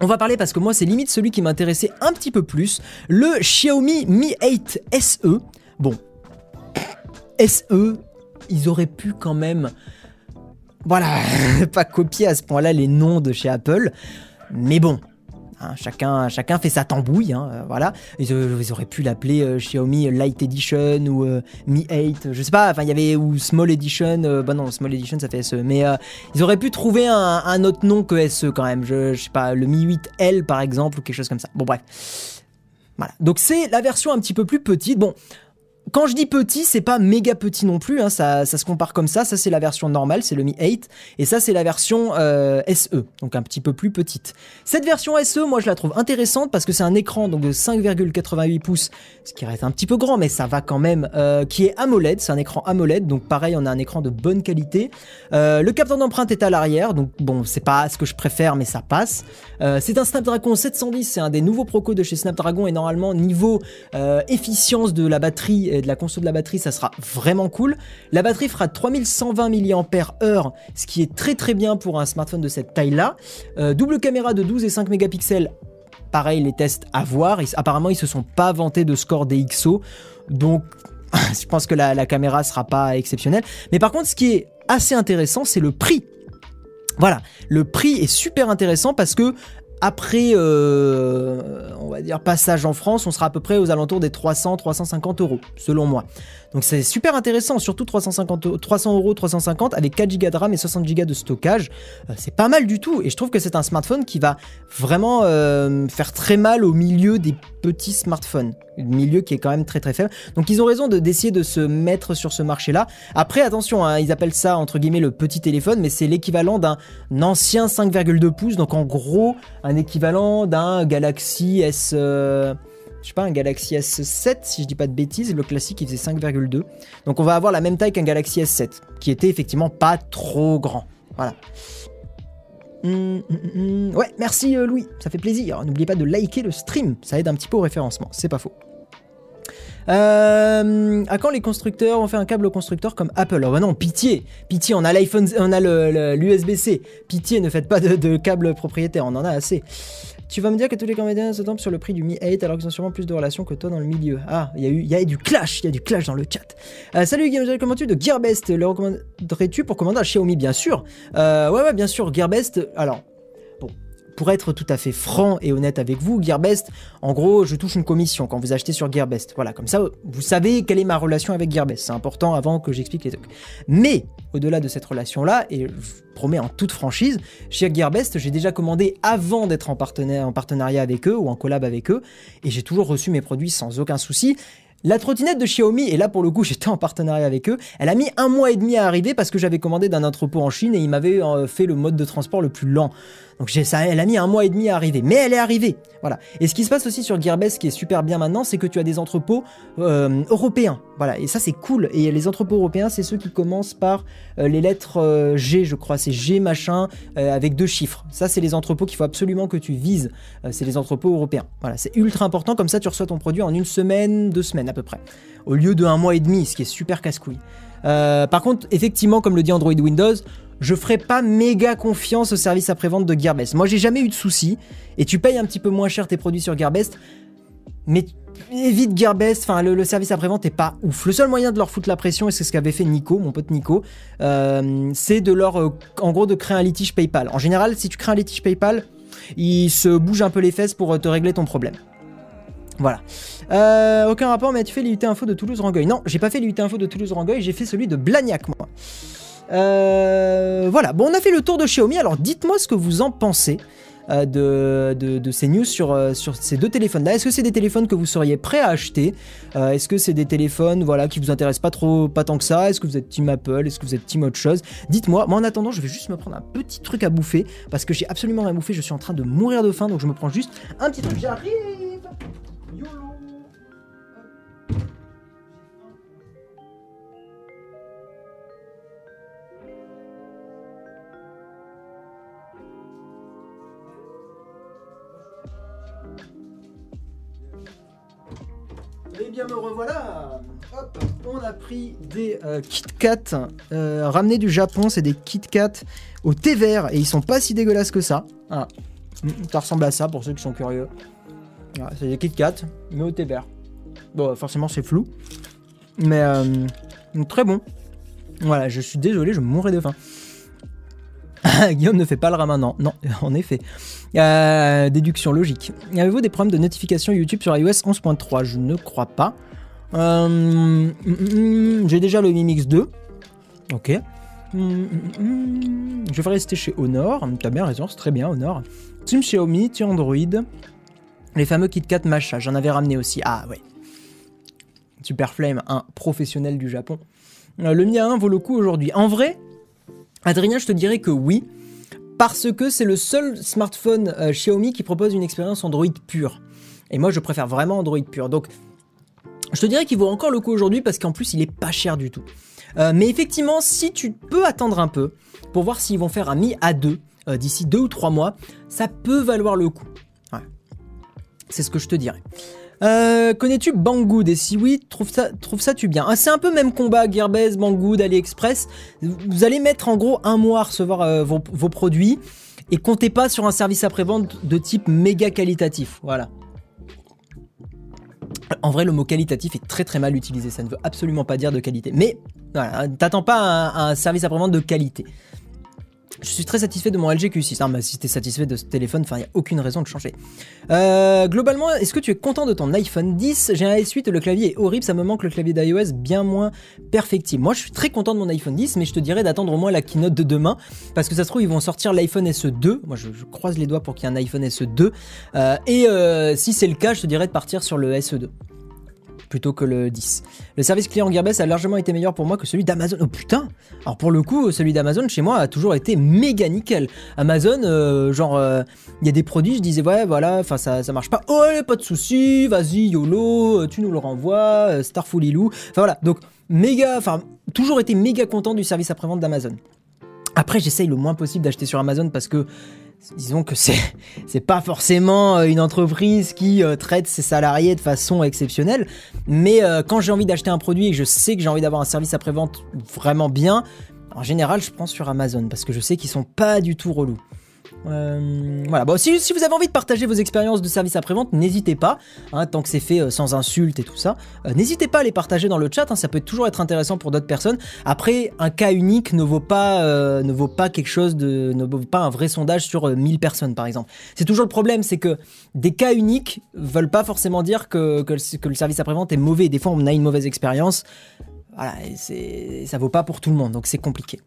on va parler parce que moi c'est limite celui qui m'intéressait un petit peu plus, le Xiaomi Mi 8 SE. Bon, SE, ils auraient pu quand même, voilà, pas copier à ce point-là les noms de chez Apple. Mais bon, Hein, chacun, chacun fait sa tambouille, hein, euh, voilà. Euh, ils, auraient pu l'appeler euh, Xiaomi Light Edition ou Mi 8, je sais pas. Enfin, il y avait ou Small Edition. bah non, Small Edition ça fait SE. Mais ils auraient pu trouver un, autre nom que SE quand même. Je, je sais pas, le Mi 8L par exemple ou quelque chose comme ça. Bon bref. Voilà. Donc c'est la version un petit peu plus petite. Bon, quand je dis petit, c'est pas méga petit non plus, hein, ça, ça, se compare comme ça. Ça, c'est la version normale, c'est le Mi 8. Et ça, c'est la version euh, SE, donc un petit peu plus petite. Cette version SE, moi, je la trouve intéressante parce que c'est un écran de 5,88 pouces, ce qui reste un petit peu grand, mais ça va quand même, euh, qui est AMOLED. C'est un écran AMOLED, donc pareil, on a un écran de bonne qualité. Euh, le capteur d'empreinte est à l'arrière, donc bon, c'est pas ce que je préfère, mais ça passe. c'est un Snapdragon 710, c'est un des nouveaux Proco de chez Snapdragon, et normalement, niveau efficience de la batterie, et de la conso de la batterie, ça sera vraiment cool. La batterie fera 3120 mAh, ce qui est très très bien pour un smartphone de cette taille-là. Euh, double caméra de 12 et 5 mégapixels. Pareil, les tests à voir. apparemment, ils se sont pas vantés de score des XO. Donc, je pense que la, la caméra sera pas exceptionnelle. Mais par contre, ce qui est assez intéressant, c'est le prix. Voilà, le prix est super intéressant parce que après, euh, on va dire, passage en France, on sera à peu près aux alentours des 300-350 euros, selon moi. Donc c'est super intéressant, surtout 350, 300 euros, 350 avec 4 Go de RAM et 60 Go de stockage. Euh, c'est pas mal du tout. Et je trouve que c'est un smartphone qui va vraiment euh, faire très mal au milieu des petits smartphones. Milieu qui est quand même très très faible. Donc ils ont raison de d'essayer de se mettre sur ce marché-là. Après, attention, hein, ils appellent ça entre guillemets le petit téléphone, mais c'est l'équivalent d'un ancien 5,2 pouces. Donc en gros, un équivalent d'un Galaxy S. Euh, je sais pas, un Galaxy S7, si je dis pas de bêtises, le classique il faisait 5,2. Donc on va avoir la même taille qu'un Galaxy S7, qui était effectivement pas trop grand. Voilà. Hum, hum, hum, ouais, merci euh, Louis, ça fait plaisir. N'oubliez pas de liker le stream, ça aide un petit peu au référencement, c'est pas faux. Euh, à quand les constructeurs ont fait un câble au constructeur comme Apple? Oh bah non, pitié, pitié, on a l'iPhone, on a l'USB-C. Pitié, ne faites pas de, de câble propriétaire, on en a assez. Tu vas me dire que tous les comédiens se tombent sur le prix du Mi 8 alors qu'ils ont sûrement plus de relations que toi dans le milieu. Ah, il y a eu, y a du clash, il y a du clash dans le chat. Euh, salut Guillaume, comment tu de Gearbest Le recommanderais-tu pour commander un Xiaomi Bien sûr. Euh, ouais, ouais, bien sûr. Gearbest, alors, pour être tout à fait franc et honnête avec vous, Gearbest, en gros, je touche une commission quand vous achetez sur Gearbest. Voilà, comme ça, vous savez quelle est ma relation avec Gearbest. C'est important avant que j'explique les trucs. Mais, au-delà de cette relation-là, et je promets en toute franchise, chez Gearbest, j'ai déjà commandé avant d'être en, en partenariat avec eux ou en collab avec eux, et j'ai toujours reçu mes produits sans aucun souci. La trottinette de Xiaomi, et là pour le coup j'étais en partenariat avec eux, elle a mis un mois et demi à arriver parce que j'avais commandé d'un entrepôt en Chine et ils m'avaient euh, fait le mode de transport le plus lent. Donc elle a mis un mois et demi à arriver, mais elle est arrivée. Voilà. Et ce qui se passe aussi sur Gearbest, qui est super bien maintenant, c'est que tu as des entrepôts euh, européens. Voilà. Et ça c'est cool. Et les entrepôts européens, c'est ceux qui commencent par euh, les lettres G, je crois. C'est G machin avec deux chiffres. Ça c'est les entrepôts qu'il faut absolument que tu vises. c'est les entrepôts européens. Voilà. C'est ultra important. Comme ça, tu reçois ton produit en une semaine, deux semaines à peu près, au lieu de un mois et demi, ce qui est super casse-couille. Euh, par contre, effectivement, comme le dit Android Windows, je ferai pas méga confiance au service après-vente de Gearbest. Moi, j'ai jamais eu de soucis, et tu payes un petit peu moins cher tes produits sur Gearbest, mais évite Gearbest, enfin le, service après-vente est pas ouf. Le seul moyen de leur foutre la pression, et c'est ce qu'avait fait Nico, mon pote Nico, euh, c'est de leur, euh, en gros, de créer un litige PayPal. En général, si tu crées un litige PayPal, il se bouge un peu les fesses pour te régler ton problème. Voilà. Euh, aucun rapport, mais tu fais l'IUT Info de Toulouse-Rangueil? Non, j'ai pas fait l'IUT Info de Toulouse-Rangueil, j'ai fait celui de Blagnac, moi. Euh, voilà, bon, on a fait le tour de Xiaomi, alors dites-moi ce que vous en pensez. Euh, de, ces news sur, sur ces deux téléphones-là. Est-ce que c'est des téléphones que vous seriez prêt à acheter Est-ce que c'est des téléphones voilà, qui vous intéressent pas trop, pas tant que ça? Est-ce que vous êtes team Apple? Est-ce que vous êtes team autre chose? Dites-moi. Moi, en attendant, je vais juste me prendre un petit truc à bouffer parce que j'ai absolument rien bouffé. Je suis en train de mourir de faim, donc je me prends juste un petit truc. J'arrive Eh bien me revoilà Hop, on a pris des euh, Kit Kat euh, ramenés du Japon, c'est des Kit Kat au thé vert et ils sont pas si dégueulasses que ça. Ah. Ça ressemble à ça pour ceux qui sont curieux. c'est des Kit Kat, mais au thé vert. Bon, forcément c'est flou, mais euh, très bon. Voilà, je suis désolé, je mourrais de faim. Guillaume ne fait pas le ramadan. Non, en effet. Euh, déduction logique. Avez-vous des problèmes de notification YouTube sur iOS 11.3 Je ne crois pas. Euh, j'ai déjà le Mi Mix 2. Ok. Je vais rester chez Honor. T'as bien raison, c'est très bien, Honor. Team Xiaomi, Team Android. Les fameux KitKat Masha, j'en avais ramené aussi. Ah ouais. Super Flame, un professionnel du Japon. Euh, le Mi A1 vaut le coup aujourd'hui. En vrai, Adrien, je te dirais que oui, parce que c'est le seul smartphone euh, Xiaomi qui propose une expérience Android pure. Et moi, je préfère vraiment Android pure. Donc, je te dirais qu'il vaut encore le coup aujourd'hui parce qu'en plus, il est pas cher du tout. Euh, mais effectivement, si tu peux attendre un peu pour voir s'ils vont faire un Mi A2 euh, d'ici deux ou trois mois, ça peut valoir le coup. C'est ce que je te dirais. Euh, Connais-tu Banggood? Et si oui, trouve ça, trouve ça tu bien? Ah, c'est un peu même combat, Gearbest, Banggood, AliExpress. Vous allez mettre en gros un mois à recevoir euh, vos, vos produits et comptez pas sur un service après-vente de type méga qualitatif. Voilà. En vrai, le mot qualitatif est très très mal utilisé. Ça ne veut absolument pas dire de qualité. Mais voilà, t'attends pas un, un service après-vente de qualité. Je suis très satisfait de mon LG Q6. Ah, bah, si satisfait de ce téléphone, il n'y a aucune raison de changer. Euh, globalement, est-ce que tu es content de ton iPhone 10 J'ai un S8 le clavier est horrible, ça me manque le clavier d'iOS bien moins perfectible. Moi, je suis très content de mon iPhone 10, mais je te dirais d'attendre au moins la keynote de demain, parce que ça se trouve, ils vont sortir l'iPhone SE2. Moi, je, croise les doigts pour qu'il y ait un iPhone SE2. Euh, et euh, si c'est le cas, je te dirais de partir sur le SE2 plutôt que le 10. Le service client Gearbest a largement été meilleur pour moi que celui d'Amazon. Oh putain Alors pour le coup, celui d'Amazon chez moi a toujours été méga nickel. Amazon, euh, genre, euh, il y a des produits, je disais ouais voilà, enfin ça, ça marche pas. Oh pas de souci, vas-y YOLO, euh, tu nous le renvoies, Starfulilou. Enfin voilà, donc méga, enfin toujours été méga content du service après-vente d'Amazon. Après, j'essaye le moins possible d'acheter sur Amazon parce que disons que c'est c'est pas forcément euh, une entreprise qui euh, traite ses salariés de façon exceptionnelle, mais euh, quand j'ai envie d'acheter un produit et que je sais que j'ai envie d'avoir un service après-vente vraiment bien, en général, je prends sur Amazon parce que je sais qu'ils sont pas du tout relous. Euh, voilà. Bon, si, vous avez envie de partager vos expériences de service après-vente, n'hésitez pas, hein, tant que c'est fait euh, sans insultes et tout ça. Euh, n'hésitez pas à les partager dans le chat, hein, ça peut toujours être intéressant pour d'autres personnes. Après, un cas unique ne vaut pas, ne vaut pas quelque chose de, ne vaut pas un vrai sondage sur 1000 personnes, par exemple. C'est toujours le problème, c'est que des cas uniques veulent pas forcément dire que, le, service après-vente est mauvais. Des fois, on a une mauvaise expérience. Voilà, et ça vaut pas pour tout le monde, donc c'est compliqué.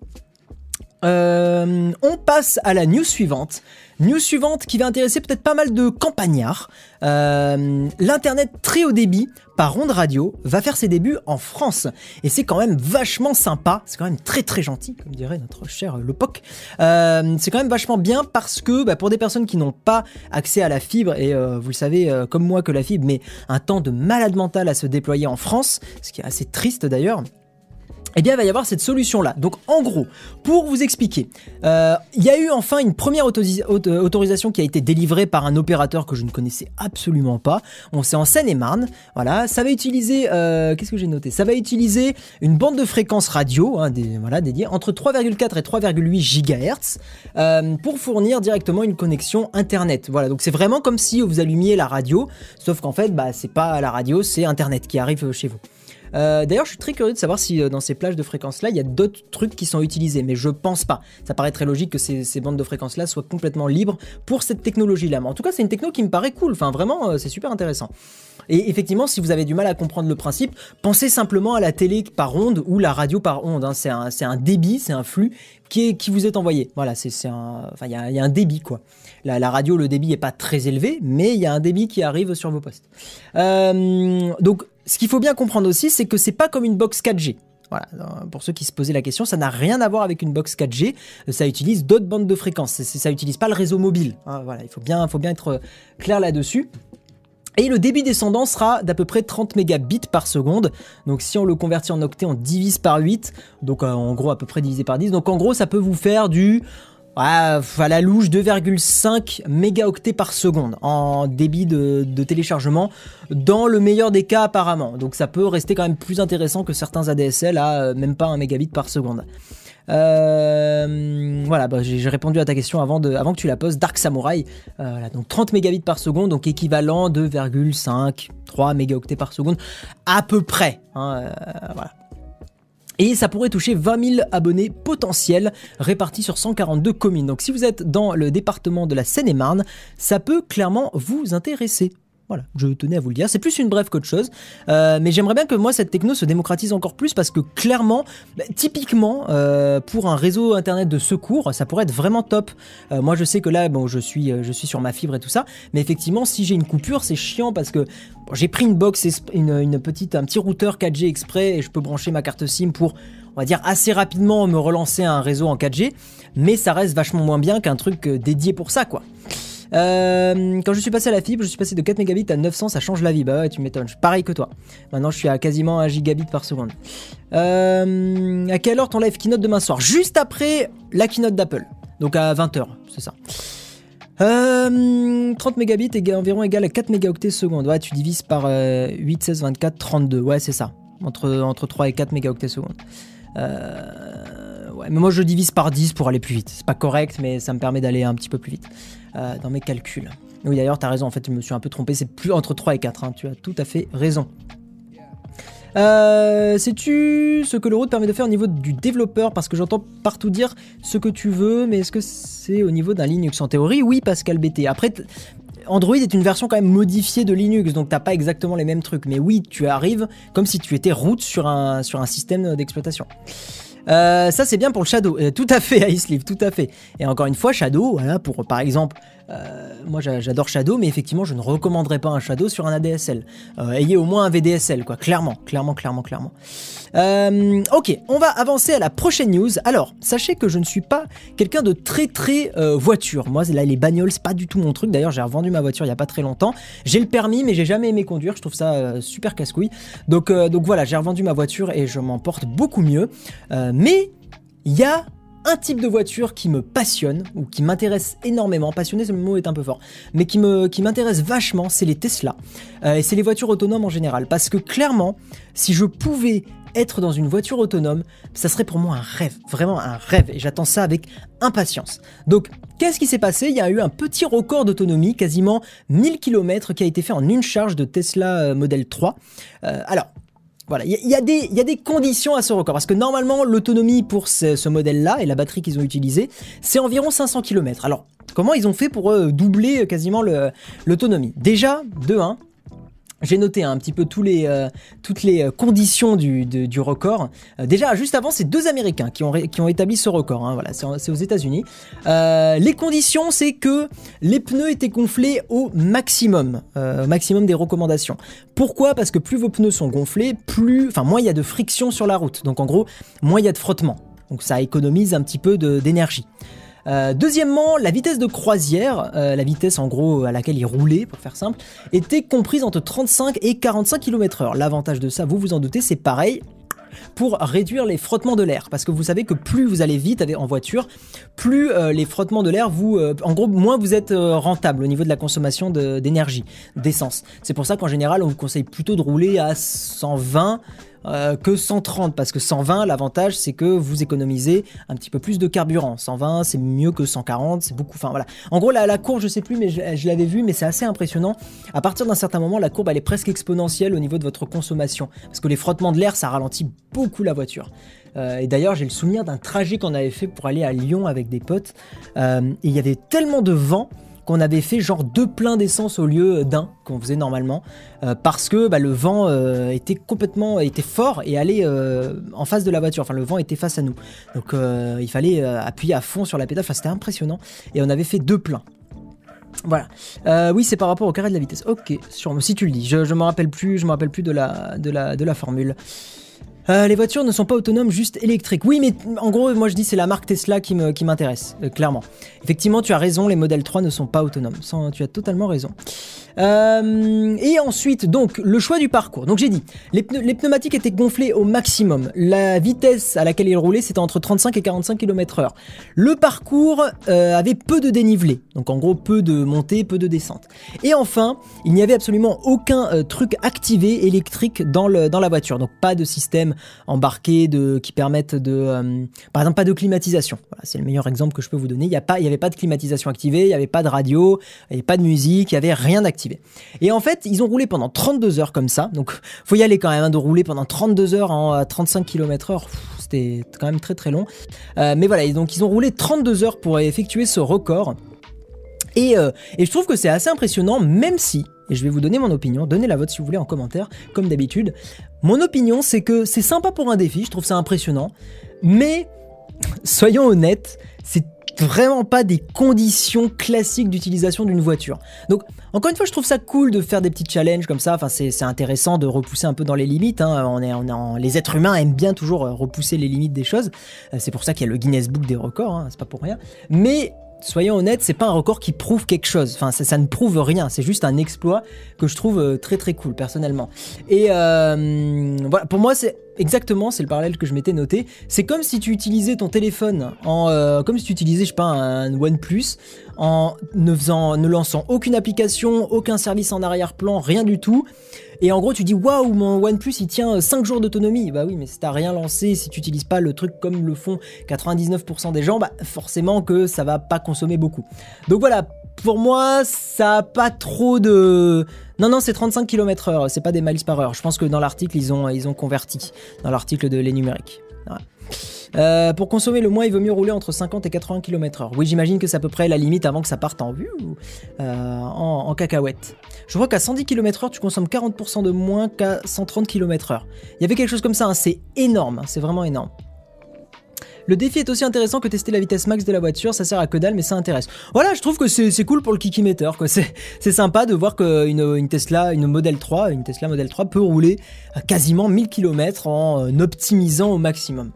Euh, on passe à la news suivante. News suivante qui va intéresser peut-être pas mal de campagnards. Euh, L'internet très haut débit par onde radio va faire ses débuts en France. Et c'est quand même vachement sympa. C'est quand même très très gentil, comme dirait notre cher Lepoc. Euh, c'est quand même vachement bien parce que bah, pour des personnes qui n'ont pas accès à la fibre, et vous le savez comme moi que la fibre met un temps de malade mental à se déployer en France, ce qui est assez triste d'ailleurs eh bien, il va y avoir cette solution-là. Donc, en gros, pour vous expliquer, euh, il y a eu enfin une première autorisation qui a été délivrée par un opérateur que je ne connaissais absolument pas. On c'est en Seine-et-Marne. Voilà, ça va utiliser, euh, qu'est-ce que j'ai noté? Ça va utiliser une bande de fréquence radio, hein, voilà, dédiée entre 3,4 et 3,8 GHz euh, pour fournir directement une connexion Internet. Voilà, donc c'est vraiment comme si vous allumiez la radio, sauf qu'en fait, bah, c'est pas la radio, c'est Internet qui arrive chez vous. Euh, d'ailleurs, je suis très curieux de savoir si euh, dans ces plages de fréquences-là, il y a d'autres trucs qui sont utilisés, mais je pense pas. Ça paraît très logique que ces, bandes de fréquences-là soient complètement libres pour cette technologie-là. Mais en tout cas, c'est une techno qui me paraît cool. Enfin, vraiment, euh, c'est super intéressant. Et effectivement, si vous avez du mal à comprendre le principe, pensez simplement à la télé par onde ou la radio par onde. Hein. C'est un, débit, c'est un flux qui, vous est envoyé. Voilà, c'est un, enfin, il y a, un débit quoi. La, la, radio, le débit est pas très élevé, mais il y a un débit qui arrive sur vos postes. donc, ce qu'il faut bien comprendre aussi, c'est que c'est pas comme une box 4G. Voilà, pour ceux qui se posaient la question, ça n'a rien à voir avec une box 4G. Ça utilise d'autres bandes de fréquences. Ça n'utilise pas le réseau mobile. Hein, voilà, il faut bien, faut bien être clair là-dessus. Et le débit descendant sera d'à peu près 30 mégabits par seconde. Donc si on le convertit en octets, on divise par 8. Donc euh, en gros à peu près divisé par 10. Donc en gros ça peut vous faire du à la louche 2,5 mégaoctets par seconde en débit de, téléchargement dans le meilleur des cas apparemment. Donc ça peut rester quand même plus intéressant que certains ADSL à euh, même pas un mégabit par seconde. Euh, voilà, bah, j'ai répondu à ta question avant, de, avant que tu la poses. Dark Samurai, euh, donc 30 mégabits par seconde, donc équivalent 2,5, 3 mégaoctets par seconde, à peu près. Hein, voilà. Et ça pourrait toucher 20 000 abonnés potentiels répartis sur 142 communes. Donc si vous êtes dans le département de la Seine-et-Marne, ça peut clairement vous intéresser. Voilà, je tenais à vous le dire. C'est plus une brève qu'autre chose. Euh, mais j'aimerais bien que moi, cette techno se démocratise encore plus parce que clairement, bah, typiquement, euh, pour un réseau internet de secours, ça pourrait être vraiment top. Euh, moi, je sais que là, bon, je suis, je suis sur ma fibre et tout ça. Mais effectivement, si j'ai une coupure, c'est chiant parce que j'ai pris une box, une, petite, un petit routeur 4G exprès et je peux brancher ma carte SIM pour, on va dire, assez rapidement me relancer un réseau en 4G. Mais ça reste vachement moins bien qu'un truc dédié pour ça, quoi. Euh, quand je suis passé à la fibre, je suis passé de 4 mégabits à 900, ça change la vie. Bah ouais, tu m'étonnes. Pareil que toi. Maintenant, je suis à quasiment 1 gigabit par seconde. Euh, à quelle heure ton live keynote demain soir? Juste après la keynote d'Apple. Donc à 20h, c'est ça. Euh, 30 mégabits est environ égal à 4 mégaoctets secondes. Ouais, tu divises par 8, 16, 24, 32. Ouais, c'est ça. Entre, entre 3 et 4 mégaoctets secondes. Euh, ouais, mais moi je divise par 10 pour aller plus vite. C'est pas correct, mais ça me permet d'aller un petit peu plus vite euh, dans mes calculs. Oui, d'ailleurs, t'as raison. En fait, je me suis un peu trompé. C'est plus entre 3 et 4. Hein. Tu as tout à fait raison. Euh, Sais-tu ce que le route permet de faire au niveau du développeur? Parce que j'entends partout dire ce que tu veux, mais est-ce que c'est au niveau d'un Linux? En théorie, oui, Pascal BT. Après, Android est une version quand même modifiée de Linux, donc t'as pas exactement les mêmes trucs. Mais oui, tu arrives comme si tu étais root sur un, sur un système d'exploitation. Euh, ça c'est bien pour le Shadow, euh, tout à fait Iceleaf, tout à fait. Et encore une fois, Shadow, voilà, pour par exemple euh, moi j'adore Shadow, mais effectivement je ne recommanderais pas un Shadow sur un ADSL. Euh, ayez au moins un VDSL, quoi. Clairement, clairement, clairement, clairement. Euh, ok, on va avancer à la prochaine news. Alors, sachez que je ne suis pas quelqu'un de très très voiture. Moi, là, les bagnoles, c'est pas du tout mon truc. D'ailleurs, j'ai revendu ma voiture il y a pas très longtemps. J'ai le permis, mais j'ai jamais aimé conduire. Je trouve ça super casse-couille. Donc, donc voilà, j'ai revendu ma voiture et je m'en porte beaucoup mieux. mais il y a un type de voiture qui me passionne ou qui m'intéresse énormément. Passionné, ce mot est un peu fort, mais qui me qui m'intéresse vachement, c'est les Tesla euh, et c'est les voitures autonomes en général. Parce que clairement, si je pouvais être dans une voiture autonome, ça serait pour moi un rêve, vraiment un rêve, et j'attends ça avec impatience. Donc, qu'est-ce qui s'est passé? Il y a eu un petit record d'autonomie, quasiment 1000 km, qui a été fait en une charge de Tesla euh, Model 3. Euh, alors, voilà, il y, a des conditions à ce record, parce que normalement l'autonomie pour ce, modèle-là et la batterie qu'ils ont utilisée, c'est environ 500 km. Alors, comment ils ont fait pour euh, doubler quasiment l'autonomie? Déjà, de 1, j'ai noté un petit peu euh, toutes les euh, conditions du, record. Euh, déjà, juste avant, c'est deux Américains qui ont, qui ont établi ce record. Hein, voilà, c'est aux États-Unis. les conditions, c'est que les pneus étaient gonflés au maximum, au maximum des recommandations. Pourquoi? Parce que plus vos pneus sont gonflés, plus, enfin, moins il y a de friction sur la route. Donc, en gros, moins il y a de frottement. Donc, ça économise un petit peu d'énergie. Euh, deuxièmement, la vitesse de croisière, euh, la vitesse en gros à laquelle il roulait, pour faire simple, était comprise entre 35 et 45 km/h. L'avantage de ça, vous vous en doutez, c'est pareil pour réduire les frottements de l'air. Parce que vous savez que plus vous allez vite en voiture, plus euh, les frottements de l'air, vous, en gros, moins vous êtes rentable au niveau de la consommation d'énergie, d'essence. C'est pour ça qu'en général, on vous conseille plutôt de rouler à 120 euh, que 130 parce que 120 l'avantage c'est que vous économisez un petit peu plus de carburant. 120 c'est mieux que 140 c'est beaucoup enfin voilà. En gros la, la courbe je sais plus mais je, l'avais vu mais c'est assez impressionnant. À partir d'un certain moment la courbe elle est presque exponentielle au niveau de votre consommation. Parce que les frottements de l'air ça ralentit beaucoup la voiture. Euh, et d'ailleurs, j'ai le souvenir d'un trajet qu'on avait fait pour aller à Lyon avec des potes. Euh, et il y avait tellement de vent qu'on avait fait genre deux pleins d'essence au lieu d'un qu'on faisait normalement euh, parce que bah, le vent euh, était complètement était fort et allait euh, en face de la voiture enfin le vent était face à nous donc il fallait appuyer à fond sur la pédale enfin c'était impressionnant et on avait fait deux pleins voilà. oui, c'est par rapport au carré de la vitesse. Ok, sur, si tu le dis. Je, je me rappelle plus. Je me rappelle plus de la de la de la formule. Euh, les voitures ne sont pas autonomes, juste électriques. Oui, mais en gros, moi je dis c'est la marque Tesla qui m'intéresse, qui clairement. Effectivement, tu as raison, les modèles 3 ne sont pas autonomes. tu as totalement raison. Euh, et ensuite, donc, le choix du parcours. Donc j'ai dit, les, pneumatiques étaient gonflés au maximum. La vitesse à laquelle ils roulaient, c'était entre 35 et 45 km h Le parcours euh, avait peu de dénivelé. Donc en gros, peu de montée, peu de descente. Et enfin, il n'y avait absolument aucun euh, truc activé électrique dans, la voiture. Donc pas de système embarqué qui permettent de... par exemple, pas de climatisation. c'est le meilleur exemple que je peux vous donner. Il n'y avait pas de climatisation activée, il n'y avait pas de radio, il n'y avait pas de musique, il n'y avait rien d'activé. Et en fait, ils ont roulé pendant 32 heures comme ça. Donc, faut y aller quand même, hein, de rouler pendant 32 heures en 35 km heure. C'était quand même très très long. Euh, mais voilà, donc ils ont roulé 32 heures pour effectuer ce record. Et, euh, et je trouve que c'est assez impressionnant, même si, et je vais vous donner mon opinion, donnez la vôtre si vous voulez en commentaire, comme d'habitude. Mon opinion, c'est que c'est sympa pour un défi, je trouve ça impressionnant, mais soyons honnêtes, c'est vraiment pas des conditions classiques d'utilisation d'une voiture. Donc, encore une fois, je trouve ça cool de faire des petits challenges comme ça. Enfin, c'est intéressant de repousser un peu dans les limites. Hein. Les êtres humains aiment bien toujours euh, repousser les limites des choses. Euh, c'est pour ça qu'il y a le Guinness Book des records. Hein. C'est pas pour rien. Mais soyons honnêtes, c'est pas un record qui prouve quelque chose. Enfin, ça, ne prouve rien. C'est juste un exploit que je trouve euh, très très cool personnellement. Et voilà, pour moi, c'est exactement, c'est le parallèle que je m'étais noté. C'est comme si tu utilisais ton téléphone euh, comme si tu utilisais, je sais pas, un OnePlus en ne faisant, ne lançant aucune application, aucun service en arrière-plan, rien du tout. Et en gros, tu dis waouh, mon OnePlus il tient 5 jours d'autonomie. Bah oui, mais si t'as rien lancé, si tu utilises pas le truc comme le font 99% des gens, bah forcément que ça va pas consommer beaucoup. Donc voilà, pour moi, ça a pas trop de. Non, non, c'est 35 km/h, c'est pas des miles par heure. Je pense que dans l'article, ils ont, ils ont converti, dans l'article de les numériques. Euh, pour consommer le moins, il vaut mieux rouler entre 50 et 80 km/h. Oui, j'imagine que c'est à peu près la limite avant que ça parte en vue euh, en, cacahuète. Je crois qu'à 110 km/h, tu consommes 40% de moins qu'à 130 km/h. Il y avait quelque chose comme ça, hein, c'est énorme, hein, c'est vraiment énorme. Le défi est aussi intéressant que tester la vitesse max de la voiture, ça sert à que dalle, mais ça intéresse. Voilà, je trouve que c'est cool pour le kikimeter, quoi. C'est sympa de voir qu'une une Tesla, une Model 3, une Tesla Model 3 peut rouler quasiment 1000 km en euh, optimisant au maximum.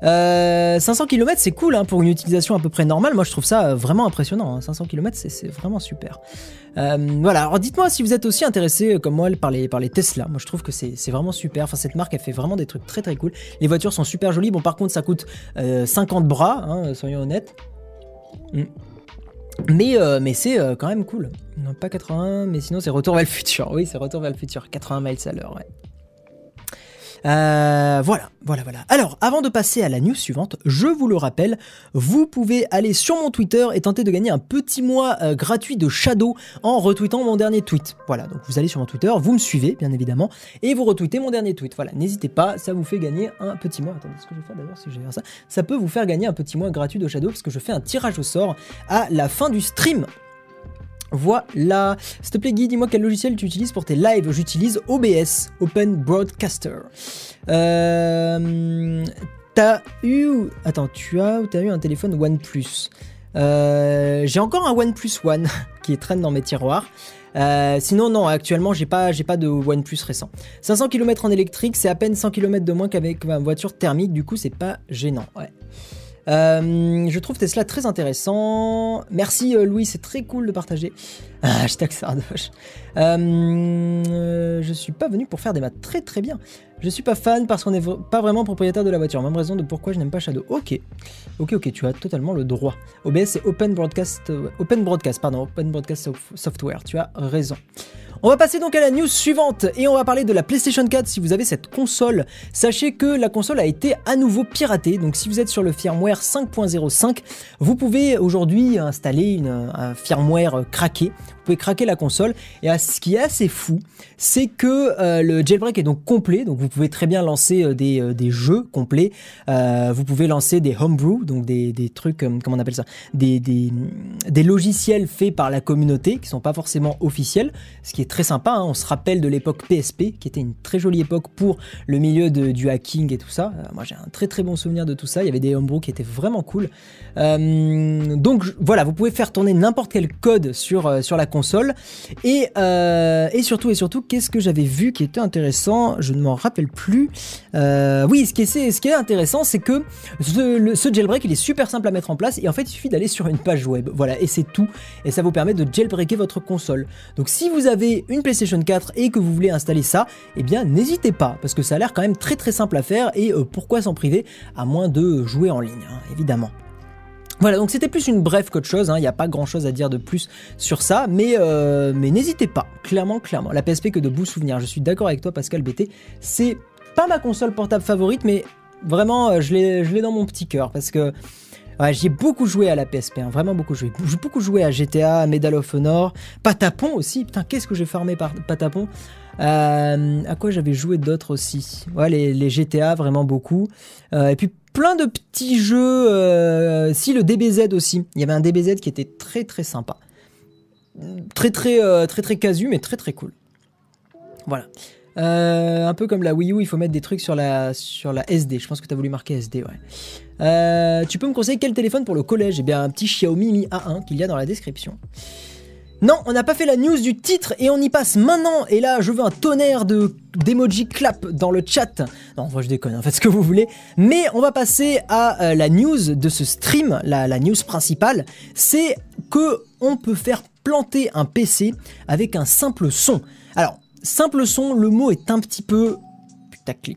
500 euh, km c'est cool hein, pour une utilisation à peu près normale. Moi je trouve ça euh, vraiment impressionnant. 500 hein. km c'est vraiment super. Euh, voilà, alors dites-moi si vous êtes aussi intéressé comme moi par les, Tesla. Moi je trouve que c'est vraiment super. Enfin cette marque elle fait vraiment des trucs très très cool. Les voitures sont super jolies. Bon par contre ça coûte 50 bras, hein, soyons honnêtes. Mm. Mais, mais c'est quand même cool. Non, pas 80, mais sinon c'est retour vers le futur. Oui, c'est retour vers le futur. 80 miles à l'heure, ouais. Euh, voilà, voilà, voilà. Alors, avant de passer à la news suivante, je vous le rappelle, vous pouvez aller sur mon Twitter et tenter de gagner un petit mois euh, gratuit de Shadow en retweetant mon dernier tweet. Voilà, donc vous allez sur mon Twitter, vous me suivez, bien évidemment, et vous retweetez mon dernier tweet. Voilà, n'hésitez pas, ça vous fait gagner un petit mois. Attendez, ce que je vais faire d'ailleurs si je vais faire ça Ça peut vous faire gagner un petit mois gratuit de Shadow parce que je fais un tirage au sort à la fin du stream. Voilà. S'il te plaît, Guy, dis-moi quel logiciel tu utilises pour tes lives. J'utilise OBS, Open Broadcaster. Euh, t'as eu. Attends, tu as t'as eu un téléphone OnePlus? Euh, J'ai encore un OnePlus One qui traîne dans mes tiroirs. Euh, sinon, non, actuellement, j'ai pas, j'ai pas de OnePlus récent. 500 km en électrique, c'est à peine 100 km de moins qu'avec ma voiture thermique, du coup, c'est pas gênant. Ouais. Euh, je trouve Tesla très intéressant. Merci euh, Louis, c'est très cool de partager. Ah, hashtag Sardoche. Euh, je suis pas venu pour faire des maths. Très très bien. Je suis pas fan parce qu'on n'est pas vraiment propriétaire de la voiture. Même raison de pourquoi je n'aime pas Shadow. Ok. Ok, ok, tu as totalement le droit. OBS c'est Open Broadcast, Open Broadcast, pardon, Open Broadcast Software. Tu as raison. On va passer donc à la news suivante et on va parler de la PlayStation 4. Si vous avez cette console, sachez que la console a été à nouveau piratée. Donc si vous êtes sur le firmware 5.05, vous pouvez aujourd'hui installer un firmware craqué pouvez craquer la console. Et ce qui est assez fou, c'est que euh, le jailbreak est donc complet, donc vous pouvez très bien lancer euh, des, euh, des, jeux complets. vous pouvez lancer des homebrew, donc des, des trucs, comment on appelle ça, des, des, des, logiciels faits par la communauté qui sont pas forcément officiels, ce qui est très sympa. Hein. On se rappelle de l'époque PSP, qui était une très jolie époque pour le milieu du hacking et tout ça. moi, j'ai un très très bon souvenir de tout ça. Il y avait des homebrew qui étaient vraiment cool. donc voilà, vous pouvez faire tourner n'importe quel code sur, sur la console euh, et surtout, et surtout, qu'est-ce que j'avais vu qui était intéressant? Je ne m'en rappelle plus. Euh, oui, ce qui est, intéressant, c'est que ce, ce, jailbreak, il est super simple à mettre en place. Et en fait, il suffit d'aller sur une page web. Voilà, et c'est tout. Et ça vous permet de jailbreaker votre console. Donc si vous avez une PlayStation 4 et que vous voulez installer ça, eh bien, n'hésitez pas. Parce que ça a l'air quand même très très simple à faire. Et euh, pourquoi s'en priver À moins de jouer en ligne, hein, évidemment. Voilà, donc c'était plus une brève qu'autre chose, hein. il n'y a pas grand chose à dire de plus sur ça, mais, euh, n'hésitez pas, clairement, clairement. La PSP que de beaux souvenirs, je suis d'accord avec toi Pascal BT, c'est pas ma console portable favorite, mais vraiment euh, je l'ai dans mon petit cœur, parce que ouais, j'ai beaucoup joué à la PSP, hein, vraiment beaucoup joué. J'ai beaucoup joué à GTA, Medal of Honor, Patapon aussi, putain qu'est-ce que j'ai farmé par Patapon euh, à quoi j'avais joué d'autres aussi? Ouais, les, les, GTA, vraiment beaucoup. et puis plein de petits jeux. Euh, si le DBZ aussi, il y avait un DBZ qui était très très sympa, très très euh, très très casu, mais très très cool. Voilà. Euh, un peu comme la Wii U, il faut mettre des trucs sur la, sur la SD. Je pense que tu as voulu marquer SD, ouais. tu peux me conseiller quel téléphone pour le collège? Eh bien, un petit Xiaomi Mi A1 qu'il y a dans la description. Non, on n'a pas fait la news du titre et on y passe maintenant. Et là, je veux un tonnerre de d'emoji clap dans le chat. Non, moi je déconne, en faites ce que vous voulez. Mais on va passer à euh, la news de ce stream, la, la news principale. C'est que on peut faire planter un PC avec un simple son. Alors, simple son, le mot est un petit peu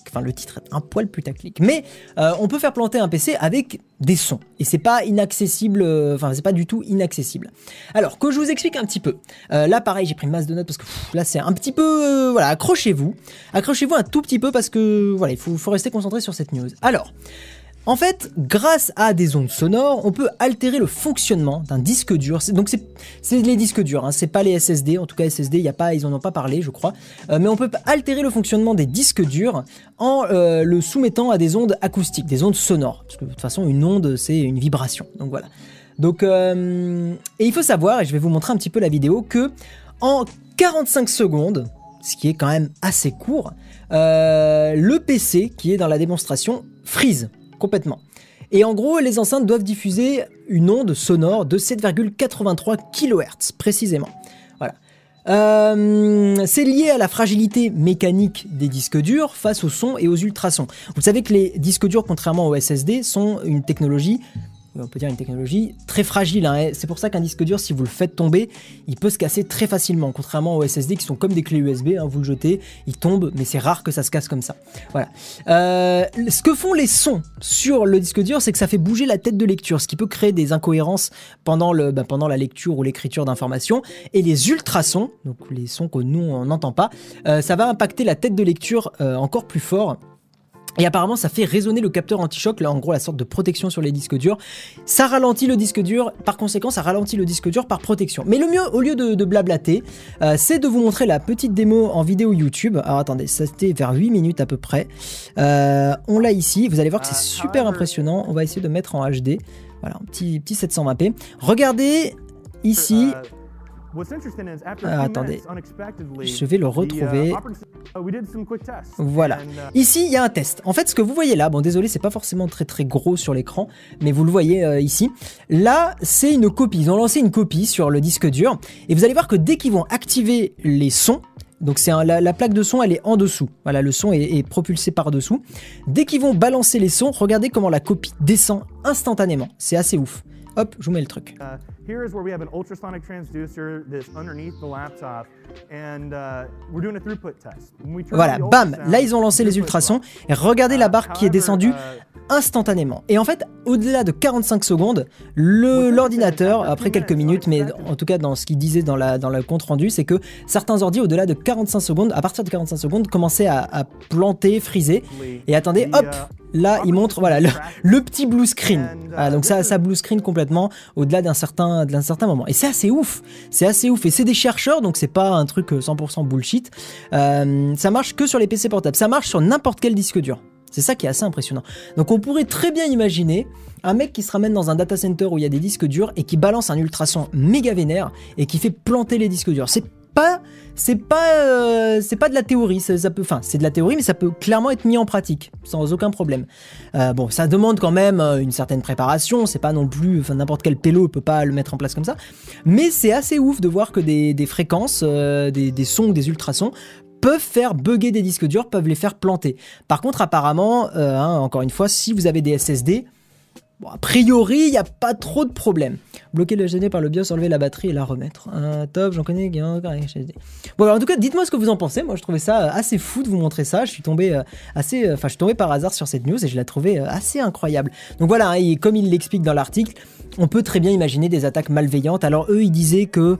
Enfin, le titre est un poil putaclic. Mais euh, on peut faire planter un PC avec des sons. Et c'est pas inaccessible, euh, enfin, c'est pas du tout inaccessible. Alors, que je vous explique un petit peu. Euh, là, pareil, j'ai pris masse de notes parce que là, c'est un petit peu. voilà, accrochez-vous. Accrochez-vous un tout petit peu parce que, voilà, il faut, faut rester concentré sur cette news. Alors. En fait, grâce à des ondes sonores, on peut altérer le fonctionnement d'un disque dur. Donc c'est les disques durs, hein, c'est pas les SSD. En tout cas, SSD, y a pas, ils en ont pas parlé, je crois. Euh, mais on peut altérer le fonctionnement des disques durs en euh, le soumettant à des ondes acoustiques, des ondes sonores. Parce que de toute façon, une onde, c'est une vibration. Donc voilà. Donc euh, et il faut savoir, et je vais vous montrer un petit peu la vidéo, que en 45 secondes, ce qui est quand même assez court, le PC qui est dans la démonstration freeze complètement. Et en gros, les enceintes doivent diffuser une onde sonore de 7,83 kHz précisément. Voilà. Euh, c'est lié à la fragilité mécanique des disques durs face au son et aux ultrasons. Vous savez que les disques durs, contrairement aux SSD, sont une technologie on peut dire une technologie très fragile. Hein. C'est pour ça qu'un disque dur, si vous le faites tomber, il peut se casser très facilement, contrairement aux SSD qui sont comme des clés USB. Hein, vous le jetez, il tombe, mais c'est rare que ça se casse comme ça. Voilà. Euh, ce que font les sons sur le disque dur, c'est que ça fait bouger la tête de lecture, ce qui peut créer des incohérences pendant, pendant la lecture ou l'écriture d'informations. Et les ultrasons, donc les sons que nous on n'entend pas, euh, ça va impacter la tête de lecture euh, encore plus fort et apparemment, ça fait résonner le capteur anti-choc, là en gros la sorte de protection sur les disques durs. Ça ralentit le disque dur, par conséquent, ça ralentit le disque dur par protection. Mais le mieux, au lieu de, blablater, euh, c'est de vous montrer la petite démo en vidéo YouTube. Alors attendez, ça c'était vers 8 minutes à peu près. Euh, on l'a ici, vous allez voir que c'est ah, super impressionnant. On va essayer de mettre en HD. Voilà, un petit, petit 720p. Regardez ici. Ah, attendez, je vais le retrouver. Uh, voilà. Uh, ici, il y a un test. En fait, ce que vous voyez là, bon, désolé, c'est pas forcément très très gros sur l'écran, mais vous le voyez euh, ici. Là, c'est une copie. Ils ont lancé une copie sur le disque dur, et vous allez voir que dès qu'ils vont activer les sons, donc c'est la, plaque de son, elle est en dessous. Voilà, le son est, est propulsé par dessous. Dès qu'ils vont balancer les sons, regardez comment la copie descend instantanément. C'est assez ouf. Hop, je vous mets le truc. Uh, here is where we have an ultrasonic transducer that's underneath the laptop and uh, we're doing a throughput test. Voilà, bam, là ils ont lancé les ultrasons et regardez la uh, barre qui est descendue instantanément. Et en fait, au-delà de 45 secondes, l'ordinateur, après quelques minutes, mais en tout cas dans ce qu'il disait dans, la, dans le compte rendu, c'est que certains ordi au-delà de 45 secondes, à partir de 45 secondes, commençaient à, à planter, friser. Et attendez, hop, là il montre voilà le, petit blue screen. Ah, donc ça, ça blue screen complètement au-delà d'un certain, d'un certain moment. Et c'est assez ouf, c'est assez ouf. Et c'est des chercheurs, donc c'est pas un truc 100% bullshit. Euh, ça marche que sur les PC portables, ça marche sur n'importe quel disque dur. C'est ça qui est assez impressionnant. Donc on pourrait très bien imaginer un mec qui se ramène dans un data center où il y a des disques durs et qui balance un ultrason méga vénère et qui fait planter les disques durs. C'est pas c'est pas euh, c'est pas de la théorie ça, peut enfin c'est de la théorie mais ça peut clairement être mis en pratique sans aucun problème euh, bon ça demande quand même euh, une certaine préparation c'est pas non plus enfin n'importe quel pélo peut pas le mettre en place comme ça mais c'est assez ouf de voir que des, fréquences des, sons ou des ultrasons peuvent faire bugger des disques durs, peuvent les faire planter. Par contre, apparemment, hein, encore une fois, si vous avez des SSD, Bon, a priori, il n'y a pas trop de problèmes. Bloquer le SSD par le BIOS, enlever la batterie et la remettre. Euh, top, j'en connais Bon, alors, en tout cas, dites-moi ce que vous en pensez. Moi, je trouvais ça euh, assez fou de vous montrer ça. Je suis tombé euh, assez, enfin, je suis tombé par hasard sur cette news et je la trouvais assez incroyable. Donc voilà, hein, comme il l'explique dans l'article, on peut très bien imaginer des attaques malveillantes. Alors eux, ils disaient que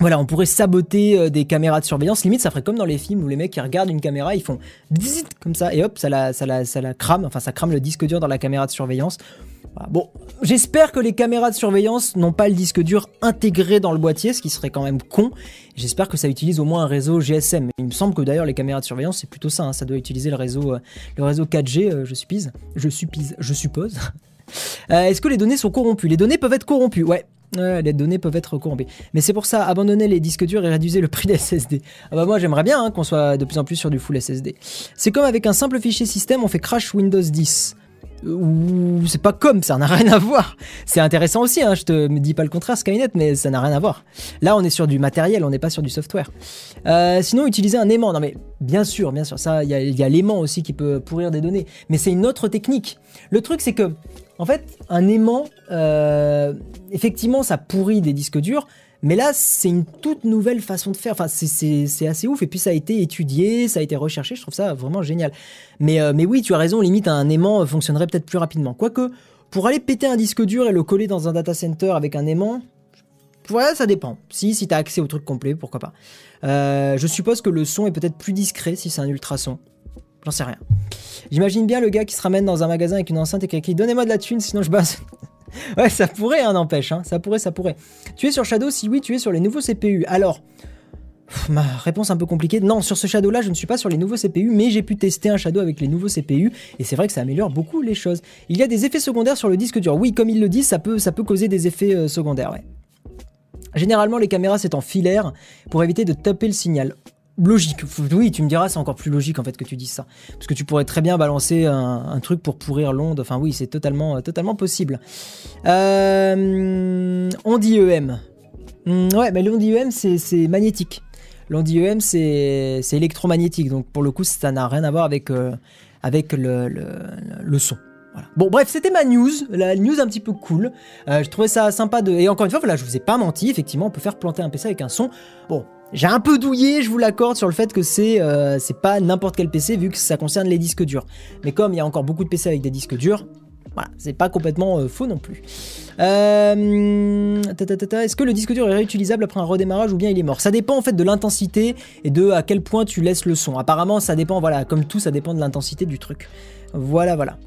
voilà, on pourrait saboter euh, des caméras de surveillance. Limite, ça ferait comme dans les films où les mecs qui regardent une caméra, ils font comme ça et hop, ça la, ça la, ça la crame. Enfin, ça crame le disque dur dans la caméra de surveillance. Bon, j'espère que les caméras de surveillance n'ont pas le disque dur intégré dans le boîtier, ce qui serait quand même con. J'espère que ça utilise au moins un réseau GSM. Il me semble que d'ailleurs les caméras de surveillance c'est plutôt ça. Hein. Ça doit utiliser le réseau, euh, le réseau 4G, euh, je suppose. Je suppose. Je suppose. Est-ce que les données sont corrompues? Les données peuvent être corrompues. Ouais, les données peuvent être corrompues. Mais c'est pour ça, abandonner les disques durs et réduire le prix des SSD. Ah bah moi j'aimerais bien hein, qu'on soit de plus en plus sur du full SSD. C'est comme avec un simple fichier système, on fait crash Windows 10. Ou c'est pas comme, ça n'a rien à voir. C'est intéressant aussi, hein, je te dis pas le contraire Skynet, mais ça n'a rien à voir. Là on est sur du matériel, on n'est pas sur du software. Euh, sinon utiliser un aimant, non mais bien sûr, bien sûr, ça il y a l'aimant aussi qui peut pourrir des données, mais c'est une autre technique. Le truc c'est que en fait, un aimant, euh, effectivement, ça pourrit des disques durs, Mais là, c'est une toute nouvelle façon de faire. Enfin, c'est assez ouf. Et puis, ça a été étudié, ça a été recherché. Je trouve ça vraiment génial. Mais, euh, oui, tu as raison. Limite, un aimant fonctionnerait peut-être plus rapidement. Quoique, pour aller péter un disque dur et le coller dans un data center avec un aimant, ouais, ça dépend. Si, si tu as accès au truc complet, pourquoi pas. Euh, je suppose que le son est peut-être plus discret si c'est un ultrason. J'en sais rien. J'imagine bien le gars qui se ramène dans un magasin avec une enceinte et qui Donnez-moi de la thune, sinon je bosse. ouais, ça pourrait, hein, n'empêche. Hein. Ça pourrait, ça pourrait. Tu es sur Shadow? Si oui, tu es sur les nouveaux CPU. Alors, ma réponse un peu compliquée. Non, sur ce Shadow-là, je ne suis pas sur les nouveaux CPU, mais j'ai pu tester un Shadow avec les nouveaux CPU, et c'est vrai que ça améliore beaucoup les choses. Il y a des effets secondaires sur le disque dur. Oui, comme ils le disent, ça peut, ça peut causer des effets euh, secondaires, ouais. Généralement, les caméras, c'est en filaire pour éviter de taper le signal logique. Oui, tu me diras, c'est encore plus logique en fait que tu dises ça. Parce que tu pourrais très bien balancer un, truc pour pourrir l'onde. Enfin oui, c'est totalement, euh, totalement possible. Euh, on dit EM. Hmm, ouais, mais l'onde c'est magnétique. L'onde IEM, c'est électromagnétique. Donc pour le coup, ça n'a rien à voir avec, euh, avec le, le, son. Bon, bref, c'était ma news, la news un petit peu cool. je trouvais ça sympa de. Et encore une fois, voilà, je vous ai pas menti, effectivement, on peut faire planter un PC avec un son. Bon, j'ai un peu douillé, je vous l'accorde, sur le fait que c'est euh, pas n'importe quel PC vu que ça concerne les disques durs. Mais comme il y a encore beaucoup de PC avec des disques durs, voilà, c'est pas complètement euh, faux non plus. Euh, est-ce que le disque dur est réutilisable après un redémarrage ou bien il est mort? Ça dépend en fait de l'intensité et de à quel point tu laisses le son. Apparemment, ça dépend, voilà, comme tout, ça dépend de l'intensité du truc. Voilà, voilà.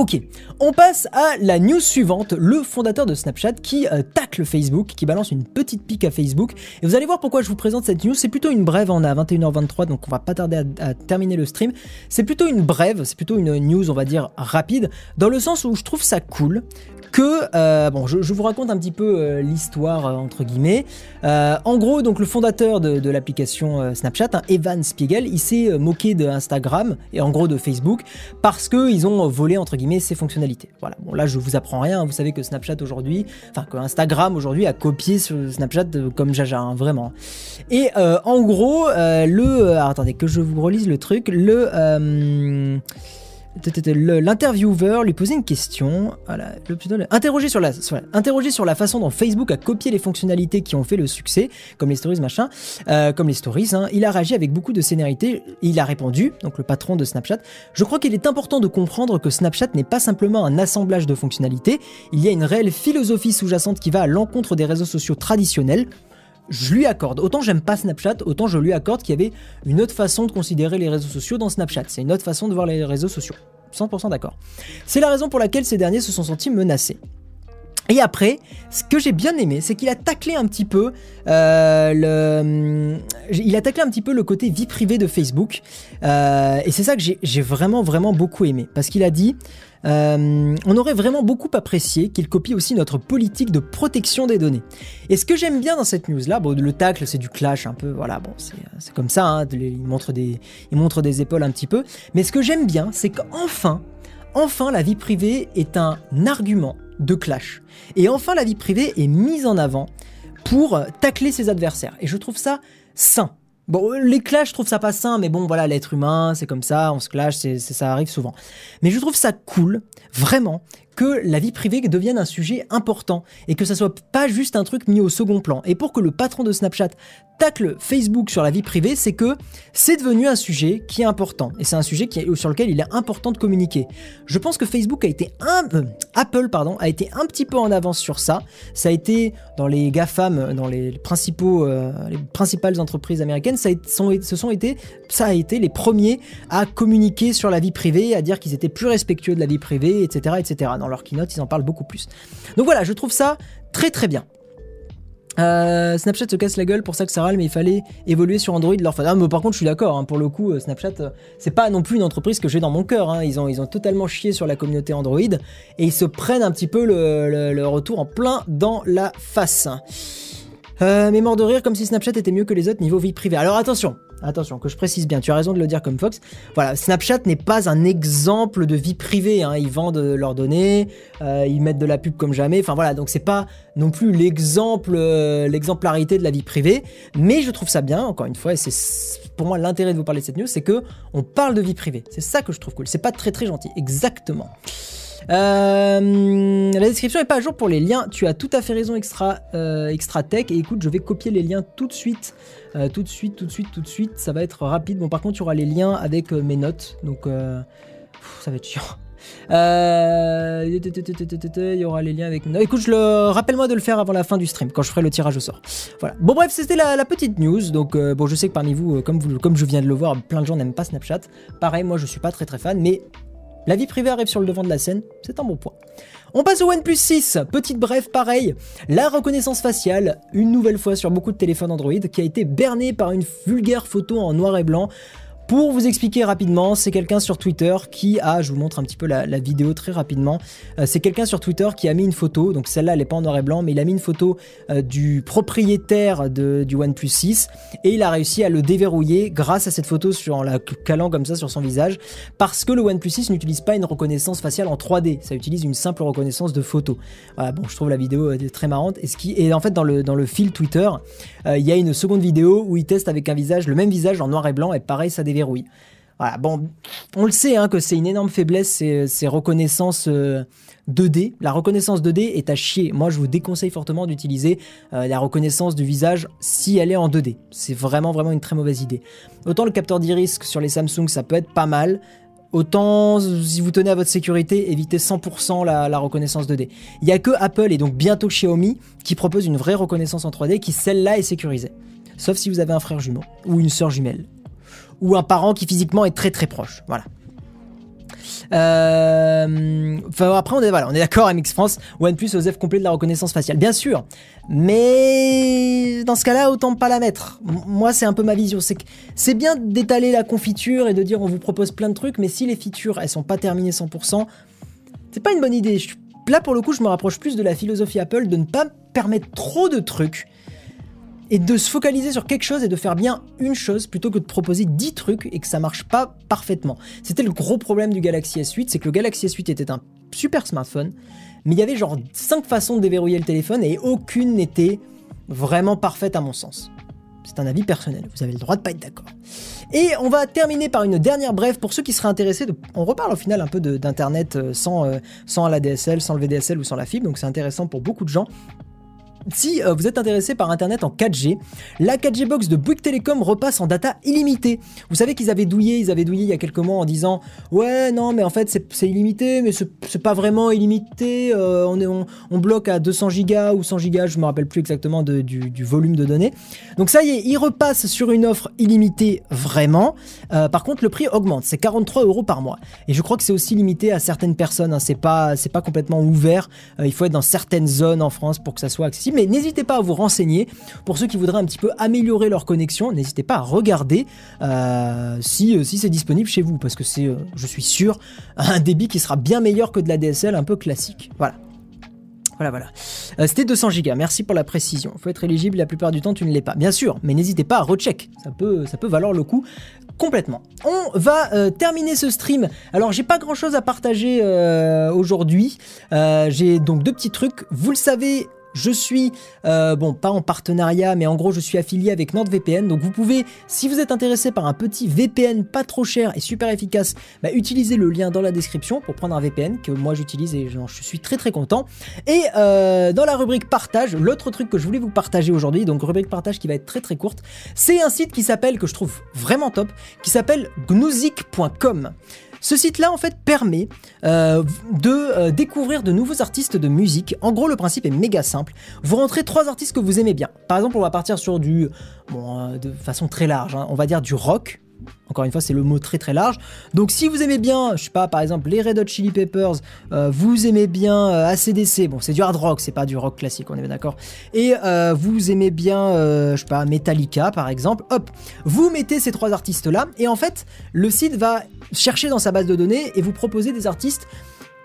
Ok, on passe à la news suivante, le fondateur de Snapchat qui euh, tacle Facebook, qui balance une petite pique à Facebook. Et vous allez voir pourquoi je vous présente cette news, c'est plutôt une brève, on est à 21h23 donc on va pas tarder à, terminer le stream. C'est plutôt une brève, c'est plutôt une news on va dire rapide, dans le sens où je trouve ça cool que, euh, bon, je, vous raconte un petit peu euh, l'histoire euh, entre guillemets. en gros, donc le fondateur de, l'application Snapchat, hein, Evan Spiegel, il s'est moqué de Instagram et en gros de Facebook parce que ils ont volé entre guillemets ses fonctionnalités. Voilà. Bon là, je vous apprends rien. Vous savez que Snapchat aujourd'hui, enfin que Instagram aujourd'hui a copié Snapchat comme Jaja, hein, vraiment. Et en gros, le, attendez que je vous relise le truc, le L'intervieweur lui posait une question. Voilà, sur la, sur la façon dont Facebook a copié les fonctionnalités qui ont fait le succès, comme les stories, machin, euh, comme les stories. Hein. Il a réagi avec beaucoup de sénérité. Il a répondu, donc le patron de Snapchat. Je crois qu'il est important de comprendre que Snapchat n'est pas simplement un assemblage de fonctionnalités. Il y a une réelle philosophie sous-jacente qui va à l'encontre des réseaux sociaux traditionnels je lui accorde. Autant j'aime pas Snapchat, autant je lui accorde qu'il y avait une autre façon de considérer les réseaux sociaux dans Snapchat. C'est une autre façon de voir les réseaux sociaux. 100% d'accord. C'est la raison pour laquelle ces derniers se sont sentis menacés. Et après, ce que j'ai bien aimé, c'est qu'il a taclé un petit peu euh, le, il a taclé un petit peu le côté vie privée de Facebook. Euh, et c'est ça que j'ai vraiment vraiment beaucoup aimé, parce qu'il a dit, euh, on aurait vraiment beaucoup apprécié qu'il copie aussi notre politique de protection des données. Et ce que j'aime bien dans cette news là, bon, le tacle c'est du clash un peu, voilà, bon, c'est comme ça, hein, il montre des, il montre des épaules un petit peu. Mais ce que j'aime bien, c'est qu'enfin, enfin la vie privée est un argument de clash. Et enfin, la vie privée est mise en avant pour tacler ses adversaires. Et je trouve ça sain. Bon, les clashs, je trouve ça pas sain, mais bon, voilà, l'être humain, c'est comme ça, on se clash, c'est, ça arrive souvent. Mais je trouve ça cool, vraiment, que la vie privée devienne un sujet important et que ça soit pas juste un truc mis au second plan. Et pour que le patron de Snapchat tacle Facebook sur la vie privée, c'est que c'est devenu un sujet qui est important. Et c'est un sujet qui sur lequel il est important de communiquer. Je pense que Facebook a été un, euh, Apple pardon, a été un petit peu en avance sur ça. Ça a été dans les GAFAM, dans les principaux, euh, les principales entreprises américaines, ça a, ce sont été, ça a été les premiers à communiquer sur la vie privée, à dire qu'ils étaient plus respectueux de la vie privée, etc., etc. Dans leur keynote, ils en parlent beaucoup plus. Donc voilà, je trouve ça très très bien. Euh, Snapchat se casse la gueule pour ça que ça râle, mais il fallait évoluer sur Android leur ah, par contre, je suis d'accord, hein, pour le coup, euh, Snapchat, euh, c'est pas non plus une entreprise que j'ai dans mon cœur. Hein. Ils, ont, totalement chié sur la communauté Android et ils se prennent un petit peu le, retour en plein dans la face. mais mort de rire comme si Snapchat était mieux que les autres niveau vie privée. Alors attention, Attention, que je précise bien, tu as raison de le dire comme Fox. Voilà, Snapchat n'est pas un exemple de vie privée. Hein. Ils vendent leurs données, euh, ils mettent de la pub comme jamais. Enfin voilà, donc c'est pas non plus l'exemple, euh, l'exemplarité de la vie privée. Mais je trouve ça bien, encore une fois, et c'est pour moi l'intérêt de vous parler de cette news, c'est que on parle de vie privée. C'est ça que je trouve cool. C'est pas très très gentil, exactement. Euh, la description n'est pas à jour pour les liens. Tu as tout à fait raison, extra, euh, extra tech. Et écoute, je vais copier les liens tout de suite. Euh, tout de suite, tout de suite, tout de suite. Ça va être rapide. Bon, par contre, il y aura les liens avec mes notes. Donc, ça va être chiant. Il y aura les liens avec. Écoute, le rappelle-moi de le faire avant la fin du stream, quand je ferai le tirage au sort. Voilà. Bon bref, c'était la, petite news. Donc bon, je sais que parmi vous, comme vous, comme je viens de le voir, plein de gens n'aiment pas Snapchat. Pareil, moi je suis pas très très fan, mais la vie privée arrive sur le devant de la scène, c'est un bon point. On passe au OnePlus 6, petite brève pareil, la reconnaissance faciale, une nouvelle fois sur beaucoup de téléphones Android, qui a été bernée par une vulgaire photo en noir et blanc pour vous expliquer rapidement, c'est quelqu'un sur Twitter qui a, je vous montre un petit peu la, vidéo très rapidement, euh, c'est quelqu'un sur Twitter qui a mis une photo, donc celle-là elle est pas en noir et blanc, mais il a mis une photo euh, du propriétaire de, du OnePlus 6 et il a réussi à le déverrouiller grâce à cette photo sur, en la calant comme ça sur son visage, parce que le OnePlus 6 n'utilise pas une reconnaissance faciale en 3D, ça utilise une simple reconnaissance de photo. Voilà, bon, je trouve la vidéo euh, très marrante. Et, en fait, dans le, dans le fil Twitter, il y a une seconde vidéo où il teste avec un visage, le même visage en noir et blanc, et pareil, ça déverrouille Voilà, bon, on le sait hein, que c'est une énorme faiblesse, ces, ces reconnaissances 2D. Euh, la reconnaissance 2D est à chier. Moi, je vous déconseille fortement d'utiliser euh, la reconnaissance du visage si elle est en 2D. C'est vraiment, vraiment une très mauvaise idée. Autant le capteur d'iris sur les Samsung, ça peut être pas mal. Autant, si vous tenez à votre sécurité, évitez 100% la, la, reconnaissance 2D. Il n'y a que Apple et donc bientôt Xiaomi qui propose une vraie reconnaissance en 3D qui, celle-là, est sécurisée. Sauf si vous avez un frère jumeau ou une sœur jumelle ou un parent qui physiquement est très très proche. Voilà. Euh, après, on est, d'accord, MX France, OnePlus OSEF complet de la reconnaissance faciale. Bien sûr, mais dans ce cas-là, autant pas la mettre. Moi, c'est un peu ma vision. C'est bien d'étaler la confiture et de dire on vous propose plein de trucs, mais si les features elles sont pas terminées 100%, c'est pas une bonne idée. là, pour le coup, je me rapproche plus de la philosophie Apple de ne pas permettre trop de trucs et de se focaliser sur quelque chose et de faire bien une chose plutôt que de proposer 10 trucs et que ça marche pas parfaitement. C'était le gros problème du Galaxy S8, c'est que le Galaxy S8 était un super smartphone, mais il y avait genre 5 façons de déverrouiller le téléphone et aucune n'était vraiment parfaite à mon sens. C'est un avis personnel, vous avez le droit de pas être d'accord. Et on va terminer par une dernière brève pour ceux qui seraient intéressés. On reparle au final un peu d'internet euh, sans, euh, sans la DSL, sans le VDSL ou sans la fibre, donc c'est intéressant pour beaucoup de gens. Si euh, vous êtes intéressé par Internet en 4G, la 4G Box de Bouygues Telecom repasse en data illimitée. Vous savez qu'ils avaient douillé, ils avaient douillé il y a quelques mois en disant ouais non mais en fait c'est illimité mais c'est pas vraiment illimité, euh, on, bloque à 200 Go ou 100 Go, je me rappelle plus exactement du, volume de données. Donc ça y est, ils repassent sur une offre illimitée vraiment. Euh, par contre le prix augmente, c'est 43 euros par mois. Et je crois que c'est aussi limité à certaines personnes, hein. c'est pas, pas complètement ouvert, il faut être dans certaines zones en France pour que ça soit accessible mais n'hésitez pas à vous renseigner. Pour ceux qui voudraient un petit peu améliorer leur connexion, n'hésitez pas à regarder euh, si, euh, si c'est disponible chez vous, parce que c'est, euh, je suis sûr, un débit qui sera bien meilleur que de la DSL un peu classique. Voilà. Voilà, voilà. C'était 200 Go, merci pour la précision. Faut être éligible, la plupart du temps tu ne l'es pas. Bien sûr, mais n'hésitez pas à recheck, ça peut, ça peut valoir le coup complètement. On va terminer ce stream. Alors j'ai pas grand chose à partager aujourd'hui. j'ai donc deux petits trucs. Vous le savez, je suis, euh, bon, pas en partenariat, mais en gros, je suis affilié avec NordVPN. Donc, vous pouvez, si vous êtes intéressé par un petit VPN pas trop cher et super efficace, bah, utilisez le lien dans la description pour prendre un VPN que moi j'utilise et je suis très très content. Et euh, dans la rubrique partage, l'autre truc que je voulais vous partager aujourd'hui, donc rubrique partage qui va être très très courte, c'est un site qui s'appelle, que je trouve vraiment top, qui s'appelle gnousic.com. Ce site-là, en fait, permet euh, de euh, découvrir de nouveaux artistes de musique. En gros, le principe est méga simple. Vous rentrez trois artistes que vous aimez bien. Par exemple, on va partir sur du, bon, euh, de façon très large, hein. on va dire du rock, encore une fois, c'est le mot très très large. Donc si vous aimez bien, je sais pas, par exemple les Red Hot Chili Peppers, euh, vous aimez bien euh, ACDC, bon c'est du hard rock, c'est pas du rock classique, on est d'accord. Et euh, vous aimez bien, je sais pas, Metallica par exemple, hop, vous mettez ces trois artistes là, et en fait, le site va chercher dans sa base de données et vous proposer des artistes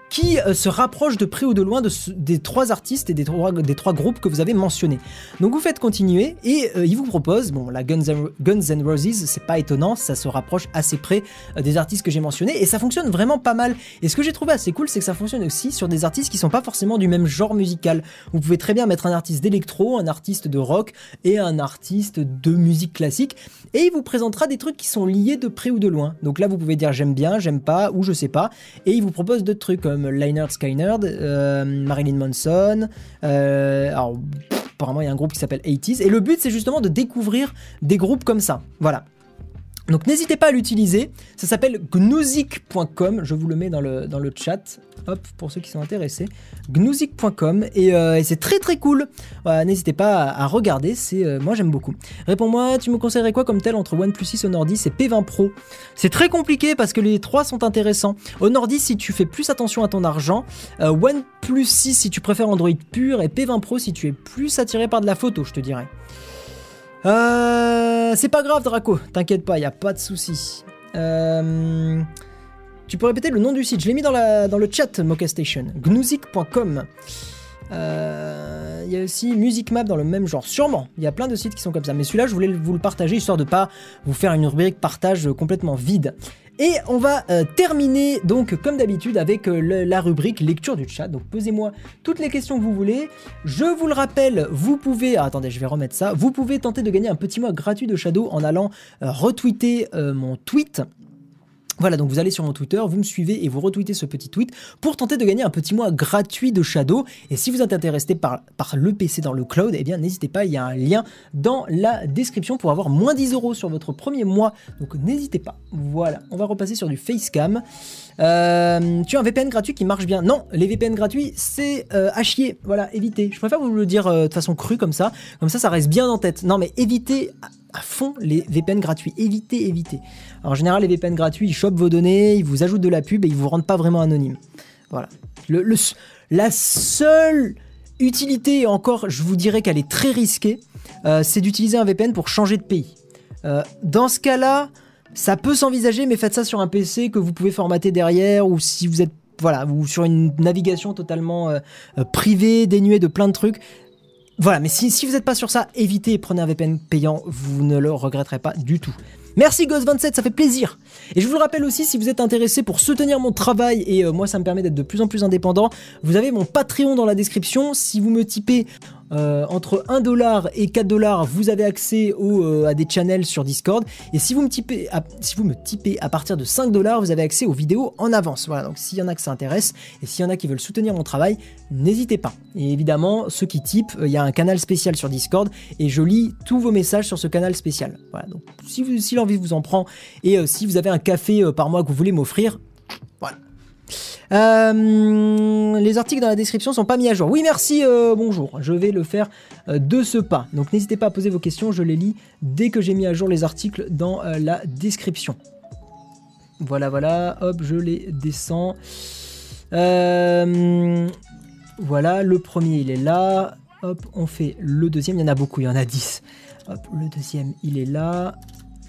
qui euh, se rapproche de près ou de loin de des trois artistes et des trois, des trois groupes que vous avez mentionnés. Donc vous faites continuer et euh, il vous propose, bon la Guns, N' Roses, c'est pas étonnant, ça se rapproche assez près euh, des artistes que j'ai mentionnés et ça fonctionne vraiment pas mal. Et ce que j'ai trouvé assez cool, c'est que ça fonctionne aussi sur des artistes qui sont pas forcément du même genre musical. Vous pouvez très bien mettre un artiste d'électro, un artiste de rock et un artiste de musique classique et il vous présentera des trucs qui sont liés de près ou de loin. Donc là vous pouvez dire j'aime bien, j'aime pas ou je sais pas et il vous propose d'autres trucs comme comme Lynyrd Skynyrd, Marilyn Manson. alors, apparemment, il y a un groupe qui s'appelle 80s. Et le but, c'est justement de découvrir des groupes comme ça. Voilà. Donc n'hésitez pas à l'utiliser, ça s'appelle gnousic.com, je vous le mets dans le, dans le chat, hop, pour ceux qui sont intéressés, gnousic.com, euh, et, c'est très très cool, n'hésitez pas à, regarder, c'est euh, moi j'aime beaucoup. Réponds-moi, tu me conseillerais quoi comme tel entre OnePlus 6, Honor 10 et P20 Pro? C'est très compliqué parce que les trois sont intéressants. Honor 10 si tu fais plus attention à ton argent, euh, OnePlus 6 si tu préfères Android pur, et P20 Pro si tu es plus attiré par de la photo, je te dirais. Euh, c'est pas grave, Draco. T'inquiète pas, y a pas de souci. Euh, tu peux répéter le nom du site. Je l'ai mis dans, le chat, Mocha Station. Gnousic.com. Il euh, y a aussi Music Map dans le même genre. Sûrement, il y a plein de sites qui sont comme ça. Mais celui-là, je voulais vous le partager histoire de pas vous faire une rubrique partage complètement vide. Et on va euh, terminer donc comme d'habitude avec euh, la rubrique lecture du chat. Donc posez-moi toutes les questions que vous voulez. Je vous le rappelle, vous pouvez... Ah, attendez, je vais remettre ça. Vous pouvez tenter de gagner un petit mois gratuit de Shadow en allant euh, retweeter mon tweet voilà, donc vous allez sur mon Twitter, vous me suivez et vous retweetez ce petit tweet pour tenter de gagner un petit mois gratuit de Shadow. Et si vous êtes intéressé par, le PC dans le cloud, eh bien n'hésitez pas, il y a un lien dans la description pour avoir moins 10 euros sur votre premier mois. Donc n'hésitez pas. Voilà, on va repasser sur du Facecam. Euh, tu as un VPN gratuit qui marche bien. Non, les VPN gratuits, c'est euh, chier. Voilà, évitez. Je préfère vous le dire euh, de façon crue comme ça. Comme ça, ça reste bien en tête. Non, mais évitez à fond les VPN gratuits. Évitez, évitez. en général, les VPN gratuits, ils chopent vos données, ils vous ajoutent de la pub et ils vous rendent pas vraiment anonyme. Voilà. La seule utilité, encore, je vous dirais qu'elle est très risquée, c'est d'utiliser un VPN pour changer de pays. dans ce cas-là, ça peut s'envisager, mais faites ça sur un PC que vous pouvez formater derrière, ou si vous êtes voilà, sur une navigation totalement euh, euh, privée, dénuée de plein de trucs. Voilà, mais si, vous n'êtes pas sur ça, évitez et prenez un VPN payant, vous ne le regretterez pas du tout. Merci Ghost27, ça fait plaisir. Et je vous le rappelle aussi, si vous êtes intéressé pour soutenir mon travail, et euh, moi ça me permet d'être de plus en plus indépendant, vous avez mon Patreon dans la description. Si vous me typez euh, entre 1 dollar et 4 dollars, vous avez accès euh, à des channels sur Discord. Et si vous me typez à, si vous me typez à partir de 5 dollars, vous avez accès aux vidéos en avance. Voilà, donc s'il y en a que ça intéresse et s'il y en a qui veulent soutenir mon travail, n'hésitez pas. Et évidemment, ceux qui typent, euh, il y a un canal spécial sur Discord et je lis tous vos messages sur ce canal spécial. Voilà, donc si, si l'envie vous en prend et si vous avez un café par mois que vous voulez m'offrir, euh, les articles dans la description sont pas mis à jour. Oui, merci, euh, bonjour. Je vais le faire euh, de ce pas. Donc n'hésitez pas à poser vos questions, je les lis dès que j'ai mis à jour les articles dans la description. Voilà, voilà, hop, je les descends. voilà, le premier il est là. Hop, on fait le deuxième, il y en a beaucoup, il y en a 10. Hop, le deuxième il est là.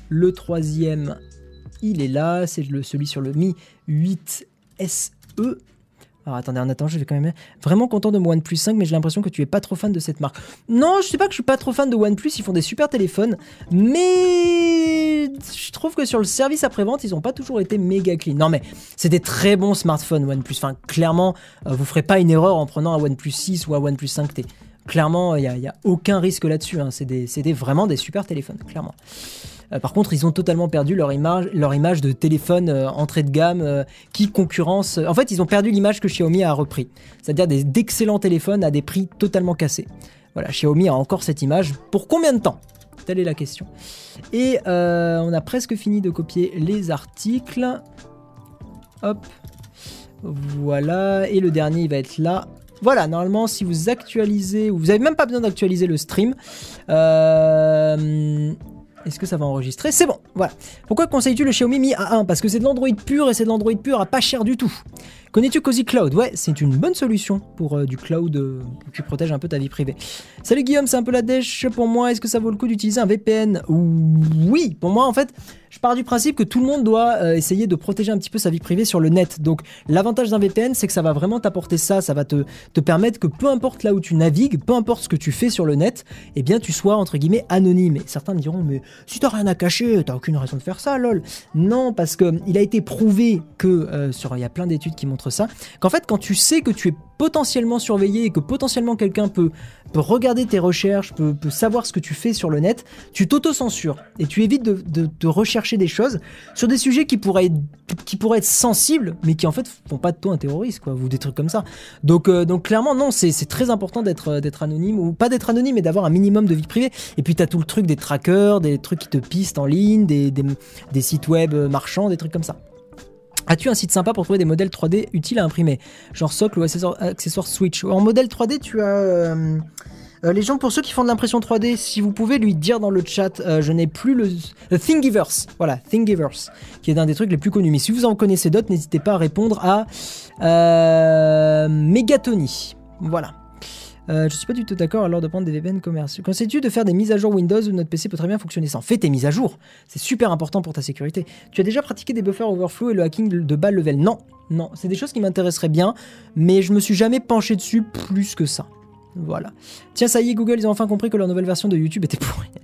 Le troisième il est là, c'est celui sur le Mi 8 SE. Alors attendez, en attendant, je vais quand même. Vraiment content de mon OnePlus 5, mais j'ai l'impression que tu es pas trop fan de cette marque. Non, je sais pas que je suis pas trop fan de OnePlus, ils font des super téléphones, mais je trouve que sur le service après-vente, ils ont pas toujours été méga clean. Non, mais c'est des très bons smartphones OnePlus. Enfin, clairement, euh, vous ferez pas une erreur en prenant un OnePlus 6 ou un OnePlus 5T. Clairement, il n'y a, aucun risque là-dessus. Hein. C'est vraiment des super téléphones, clairement. Euh, par contre, ils ont totalement perdu leur image, de téléphone euh, entrée de gamme euh, qui concurrence. En fait, ils ont perdu l'image que Xiaomi a repris, c'est-à-dire d'excellents téléphones à des prix totalement cassés. Voilà, Xiaomi a encore cette image. Pour combien de temps? Telle est la question. Et on a presque fini de copier les articles. Hop. Voilà. Et le dernier, il va être là. Voilà, normalement, si vous actualisez, vous n'avez même pas besoin d'actualiser le stream. Euh, est-ce que ça va enregistrer? C'est bon, voilà. Pourquoi conseilles-tu le Xiaomi Mi A1 Parce que c'est de l'Android pur et c'est de l'Android pur à pas cher du tout. Connais-tu Cozy Cloud? Ouais, c'est une bonne solution pour euh, du cloud euh, qui protège un peu ta vie privée. Salut Guillaume, c'est un peu la dèche pour moi. Est-ce que ça vaut le coup d'utiliser un VPN Oui, pour moi en fait, je pars du principe que tout le monde doit euh, essayer de protéger un petit peu sa vie privée sur le net. Donc l'avantage d'un VPN, c'est que ça va vraiment t'apporter ça, ça va te, te permettre que peu importe là où tu navigues, peu importe ce que tu fais sur le net, eh bien tu sois entre guillemets anonyme. Et certains me diront, mais si t'as rien à cacher, t'as aucune raison de faire ça, lol. Non, parce que il a été prouvé que sur, il y a plein d'études qui m'ont ça, qu'en fait quand tu sais que tu es potentiellement surveillé et que potentiellement quelqu'un peut, regarder tes recherches, peut, savoir ce que tu fais sur le net, tu t'auto-censures et tu évites de, rechercher des choses sur des sujets qui pourraient, être, qui pourraient être sensibles, mais qui en fait font pas de toi un terroriste, quoi, ou des trucs comme ça. Donc, euh, clairement, non, c'est très important d'être d'être anonyme, ou pas d'être anonyme, mais d'avoir un minimum de vie privée. Et puis tu as tout le truc des trackers, des trucs qui te pistent en ligne, des, sites web marchands, des trucs comme ça. As-tu un site sympa pour trouver des modèles 3D utiles à imprimer Genre socle ou accessoire, Switch En modèle 3D, tu as... Euh, euh, les gens, pour ceux qui font de l'impression 3D, si vous pouvez lui dire dans le chat, euh, je n'ai plus le, Thingiverse, voilà, Thingiverse, qui est un des trucs les plus connus. Mais si vous en connaissez d'autres, n'hésitez pas à répondre à Megatony. Voilà. Euh, je suis pas du tout d'accord alors de prendre des VPN commerciaux. Conseilles-tu de faire des mises à jour Windows où notre PC peut très bien fonctionner sans Fais tes mises à jour. C'est super important pour ta sécurité. Tu as déjà pratiqué des buffers overflow et le hacking de bas level? Non, non. C'est des choses qui m'intéresseraient bien, mais je me suis jamais penché dessus plus que ça. Voilà. Tiens, ça y est, Google, ils ont enfin compris que leur nouvelle version de YouTube était pourrie.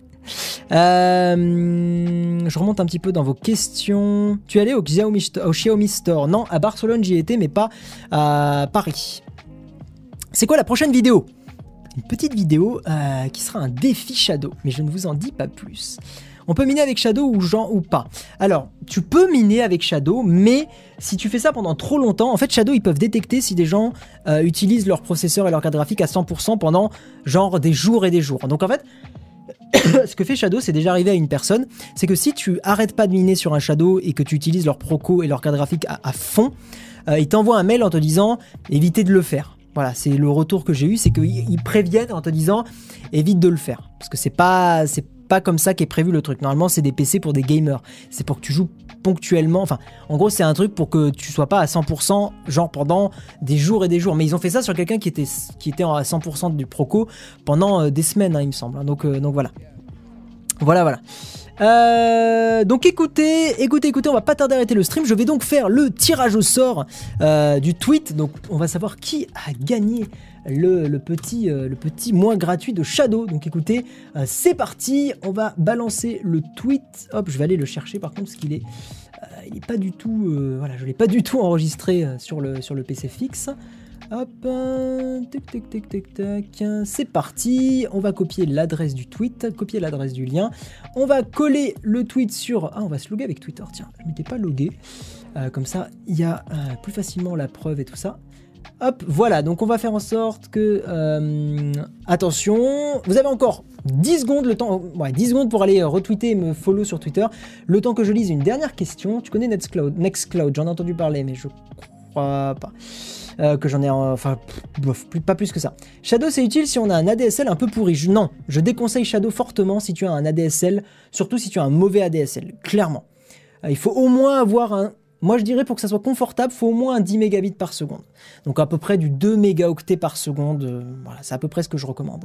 Euh, je remonte un petit peu dans vos questions. Tu es allé au Xiaomi, au Xiaomi Store? Non, à Barcelone j'y étais, mais pas à Paris. C'est quoi la prochaine vidéo? Une petite vidéo euh, qui sera un défi Shadow, mais je ne vous en dis pas plus. On peut miner avec Shadow ou Jean ou pas. Alors, tu peux miner avec Shadow, mais si tu fais ça pendant trop longtemps, en fait, Shadow, ils peuvent détecter si des gens euh, utilisent leur processeur et leur carte graphique à 100% pendant genre des jours et des jours. Donc en fait, ce que fait Shadow, c'est déjà arrivé à une personne, c'est que si tu arrêtes pas de miner sur un Shadow et que tu utilises leur proco et leur carte graphique à, fond, euh, ils t'envoient un mail en te disant évitez de le faire. Voilà, c'est le retour que j'ai eu, c'est qu'ils préviennent en te disant évite de le faire. Parce que c'est pas, pas comme ça qu'est prévu le truc. Normalement, c'est des PC pour des gamers. C'est pour que tu joues ponctuellement. Enfin, en gros, c'est un truc pour que tu sois pas à 100%, genre pendant des jours et des jours. Mais ils ont fait ça sur quelqu'un qui était, à 100% du Proco pendant euh, des semaines, hein, il me semble. Donc, euh, donc voilà. Voilà, voilà. Euh, donc écoutez, écoutez, écoutez, on va pas tarder à arrêter le stream. Je vais donc faire le tirage au sort euh, du tweet. Donc on va savoir qui a gagné le, petit, euh, le petit mois gratuit de Shadow. Donc écoutez, c'est parti. On va balancer le tweet. Hop, je vais aller le chercher par contre parce qu'il est, il est pas du tout, voilà, je l'ai pas du tout enregistré sur le, sur le PC fixe. Hop, tic tic tic tic tac, c'est parti. On va copier l'adresse du tweet, copier l'adresse du lien. On va coller le tweet sur. Ah, on va se loguer avec Twitter. Tiens, je m'étais pas logué. Euh, comme ça, il y a euh, plus facilement la preuve et tout ça. Hop, voilà, donc on va faire en sorte que... Euh, attention, vous avez encore 10 secondes, le temps, ouais, 10 secondes pour aller retweeter et me follow sur Twitter. Le temps que je lise une dernière question. Tu connais Nextcloud Nextcloud, j'en ai entendu parler, mais je crois pas. Euh, que j'en ai, enfin, pas plus que ça. Shadow, c'est utile si on a un ADSL un peu pourri. non, je déconseille Shadow fortement si tu as un ADSL, surtout si tu as un mauvais ADSL, clairement. Euh, il faut au moins avoir un... Moi, je dirais pour que ça soit confortable, faut au moins un 10 mégabits par seconde. Donc à peu près du 2 mégaoctets par seconde. Euh, voilà, c'est à peu près ce que je recommande.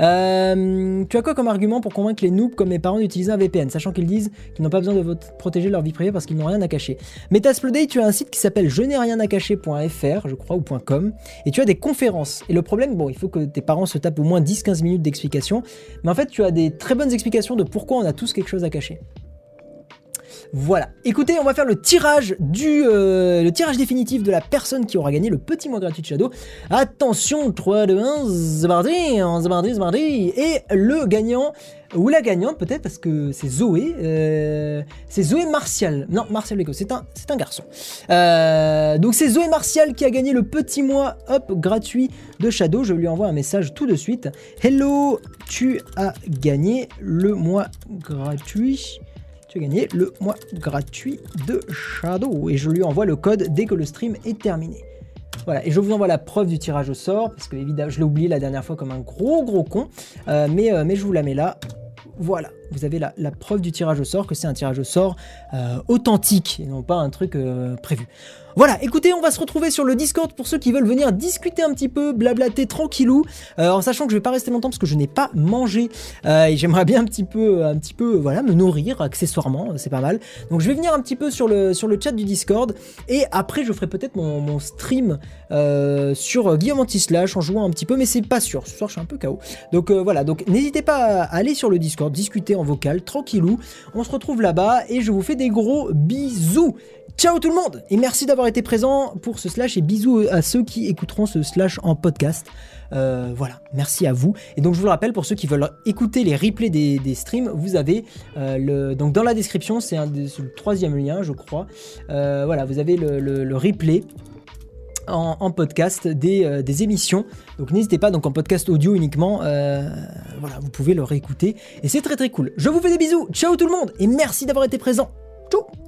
Euh, tu as quoi comme argument pour convaincre les noobs comme mes parents d'utiliser un VPN, sachant qu'ils disent qu'ils n'ont pas besoin de protéger leur vie privée parce qu'ils n'ont rien à cacher? Metasplodey, tu as un site qui s'appelle je n'ai rien à cacher.fr, je crois, ou .com, et tu as des conférences. Et le problème, bon, il faut que tes parents se tapent au moins 10-15 minutes d'explication, mais en fait, tu as des très bonnes explications de pourquoi on a tous quelque chose à cacher. Voilà. Écoutez, on va faire le tirage du euh, le tirage définitif de la personne qui aura gagné le petit mois gratuit de Shadow. Attention, 3, 2, 1, c'est parti, c'est. Et le gagnant, ou la gagnante peut-être, parce que c'est Zoé, euh, c'est Zoé Martial. Non, Martial Lego, c'est un, c'est un garçon. Euh, donc c'est Zoé Martial qui a gagné le petit mois hop gratuit de Shadow. Je lui envoie un message tout de suite. Hello, tu as gagné le mois gratuit gagner le mois gratuit de Shadow. Et je lui envoie le code dès que le stream est terminé. Voilà, et je vous envoie la preuve du tirage au sort, parce que évidemment, je l'ai oublié la dernière fois comme un gros gros con, euh, mais, euh, mais je vous la mets là. Voilà, vous avez la, preuve du tirage au sort, que c'est un tirage au sort euh, authentique, et non pas un truc prévu. Voilà, écoutez, on va se retrouver sur le Discord pour ceux qui veulent venir discuter un petit peu, blablater tranquillou, euh, en sachant que je vais pas rester longtemps parce que je n'ai pas mangé euh, et j'aimerais bien un petit peu, un petit peu, voilà, me nourrir accessoirement, c'est pas mal. Donc je vais venir un petit peu sur le sur le chat du Discord et après je ferai peut-être mon, stream euh, sur Guillaume Antislash en jouant un petit peu, mais c'est pas sûr. Ce soir je suis un peu KO. Donc voilà, donc n'hésitez pas à aller sur le Discord, discuter en vocal, tranquillou. On se retrouve là-bas et je vous fais des gros bisous. Ciao tout le monde et merci d'avoir été présent pour ce slash et bisous à ceux qui écouteront ce slash en podcast. Euh, voilà, merci à vous. Et donc je vous le rappelle, pour ceux qui veulent écouter les replays des, streams, vous avez euh, le... Donc dans la description, c'est le troisième lien, je crois. Euh, voilà, vous avez le, replay. En, podcast des, des, émissions. Donc n'hésitez pas, donc en podcast audio uniquement, voilà, vous pouvez le réécouter. Et c'est très très cool. Je vous fais des bisous, ciao tout le monde, et merci d'avoir été présent. Ciao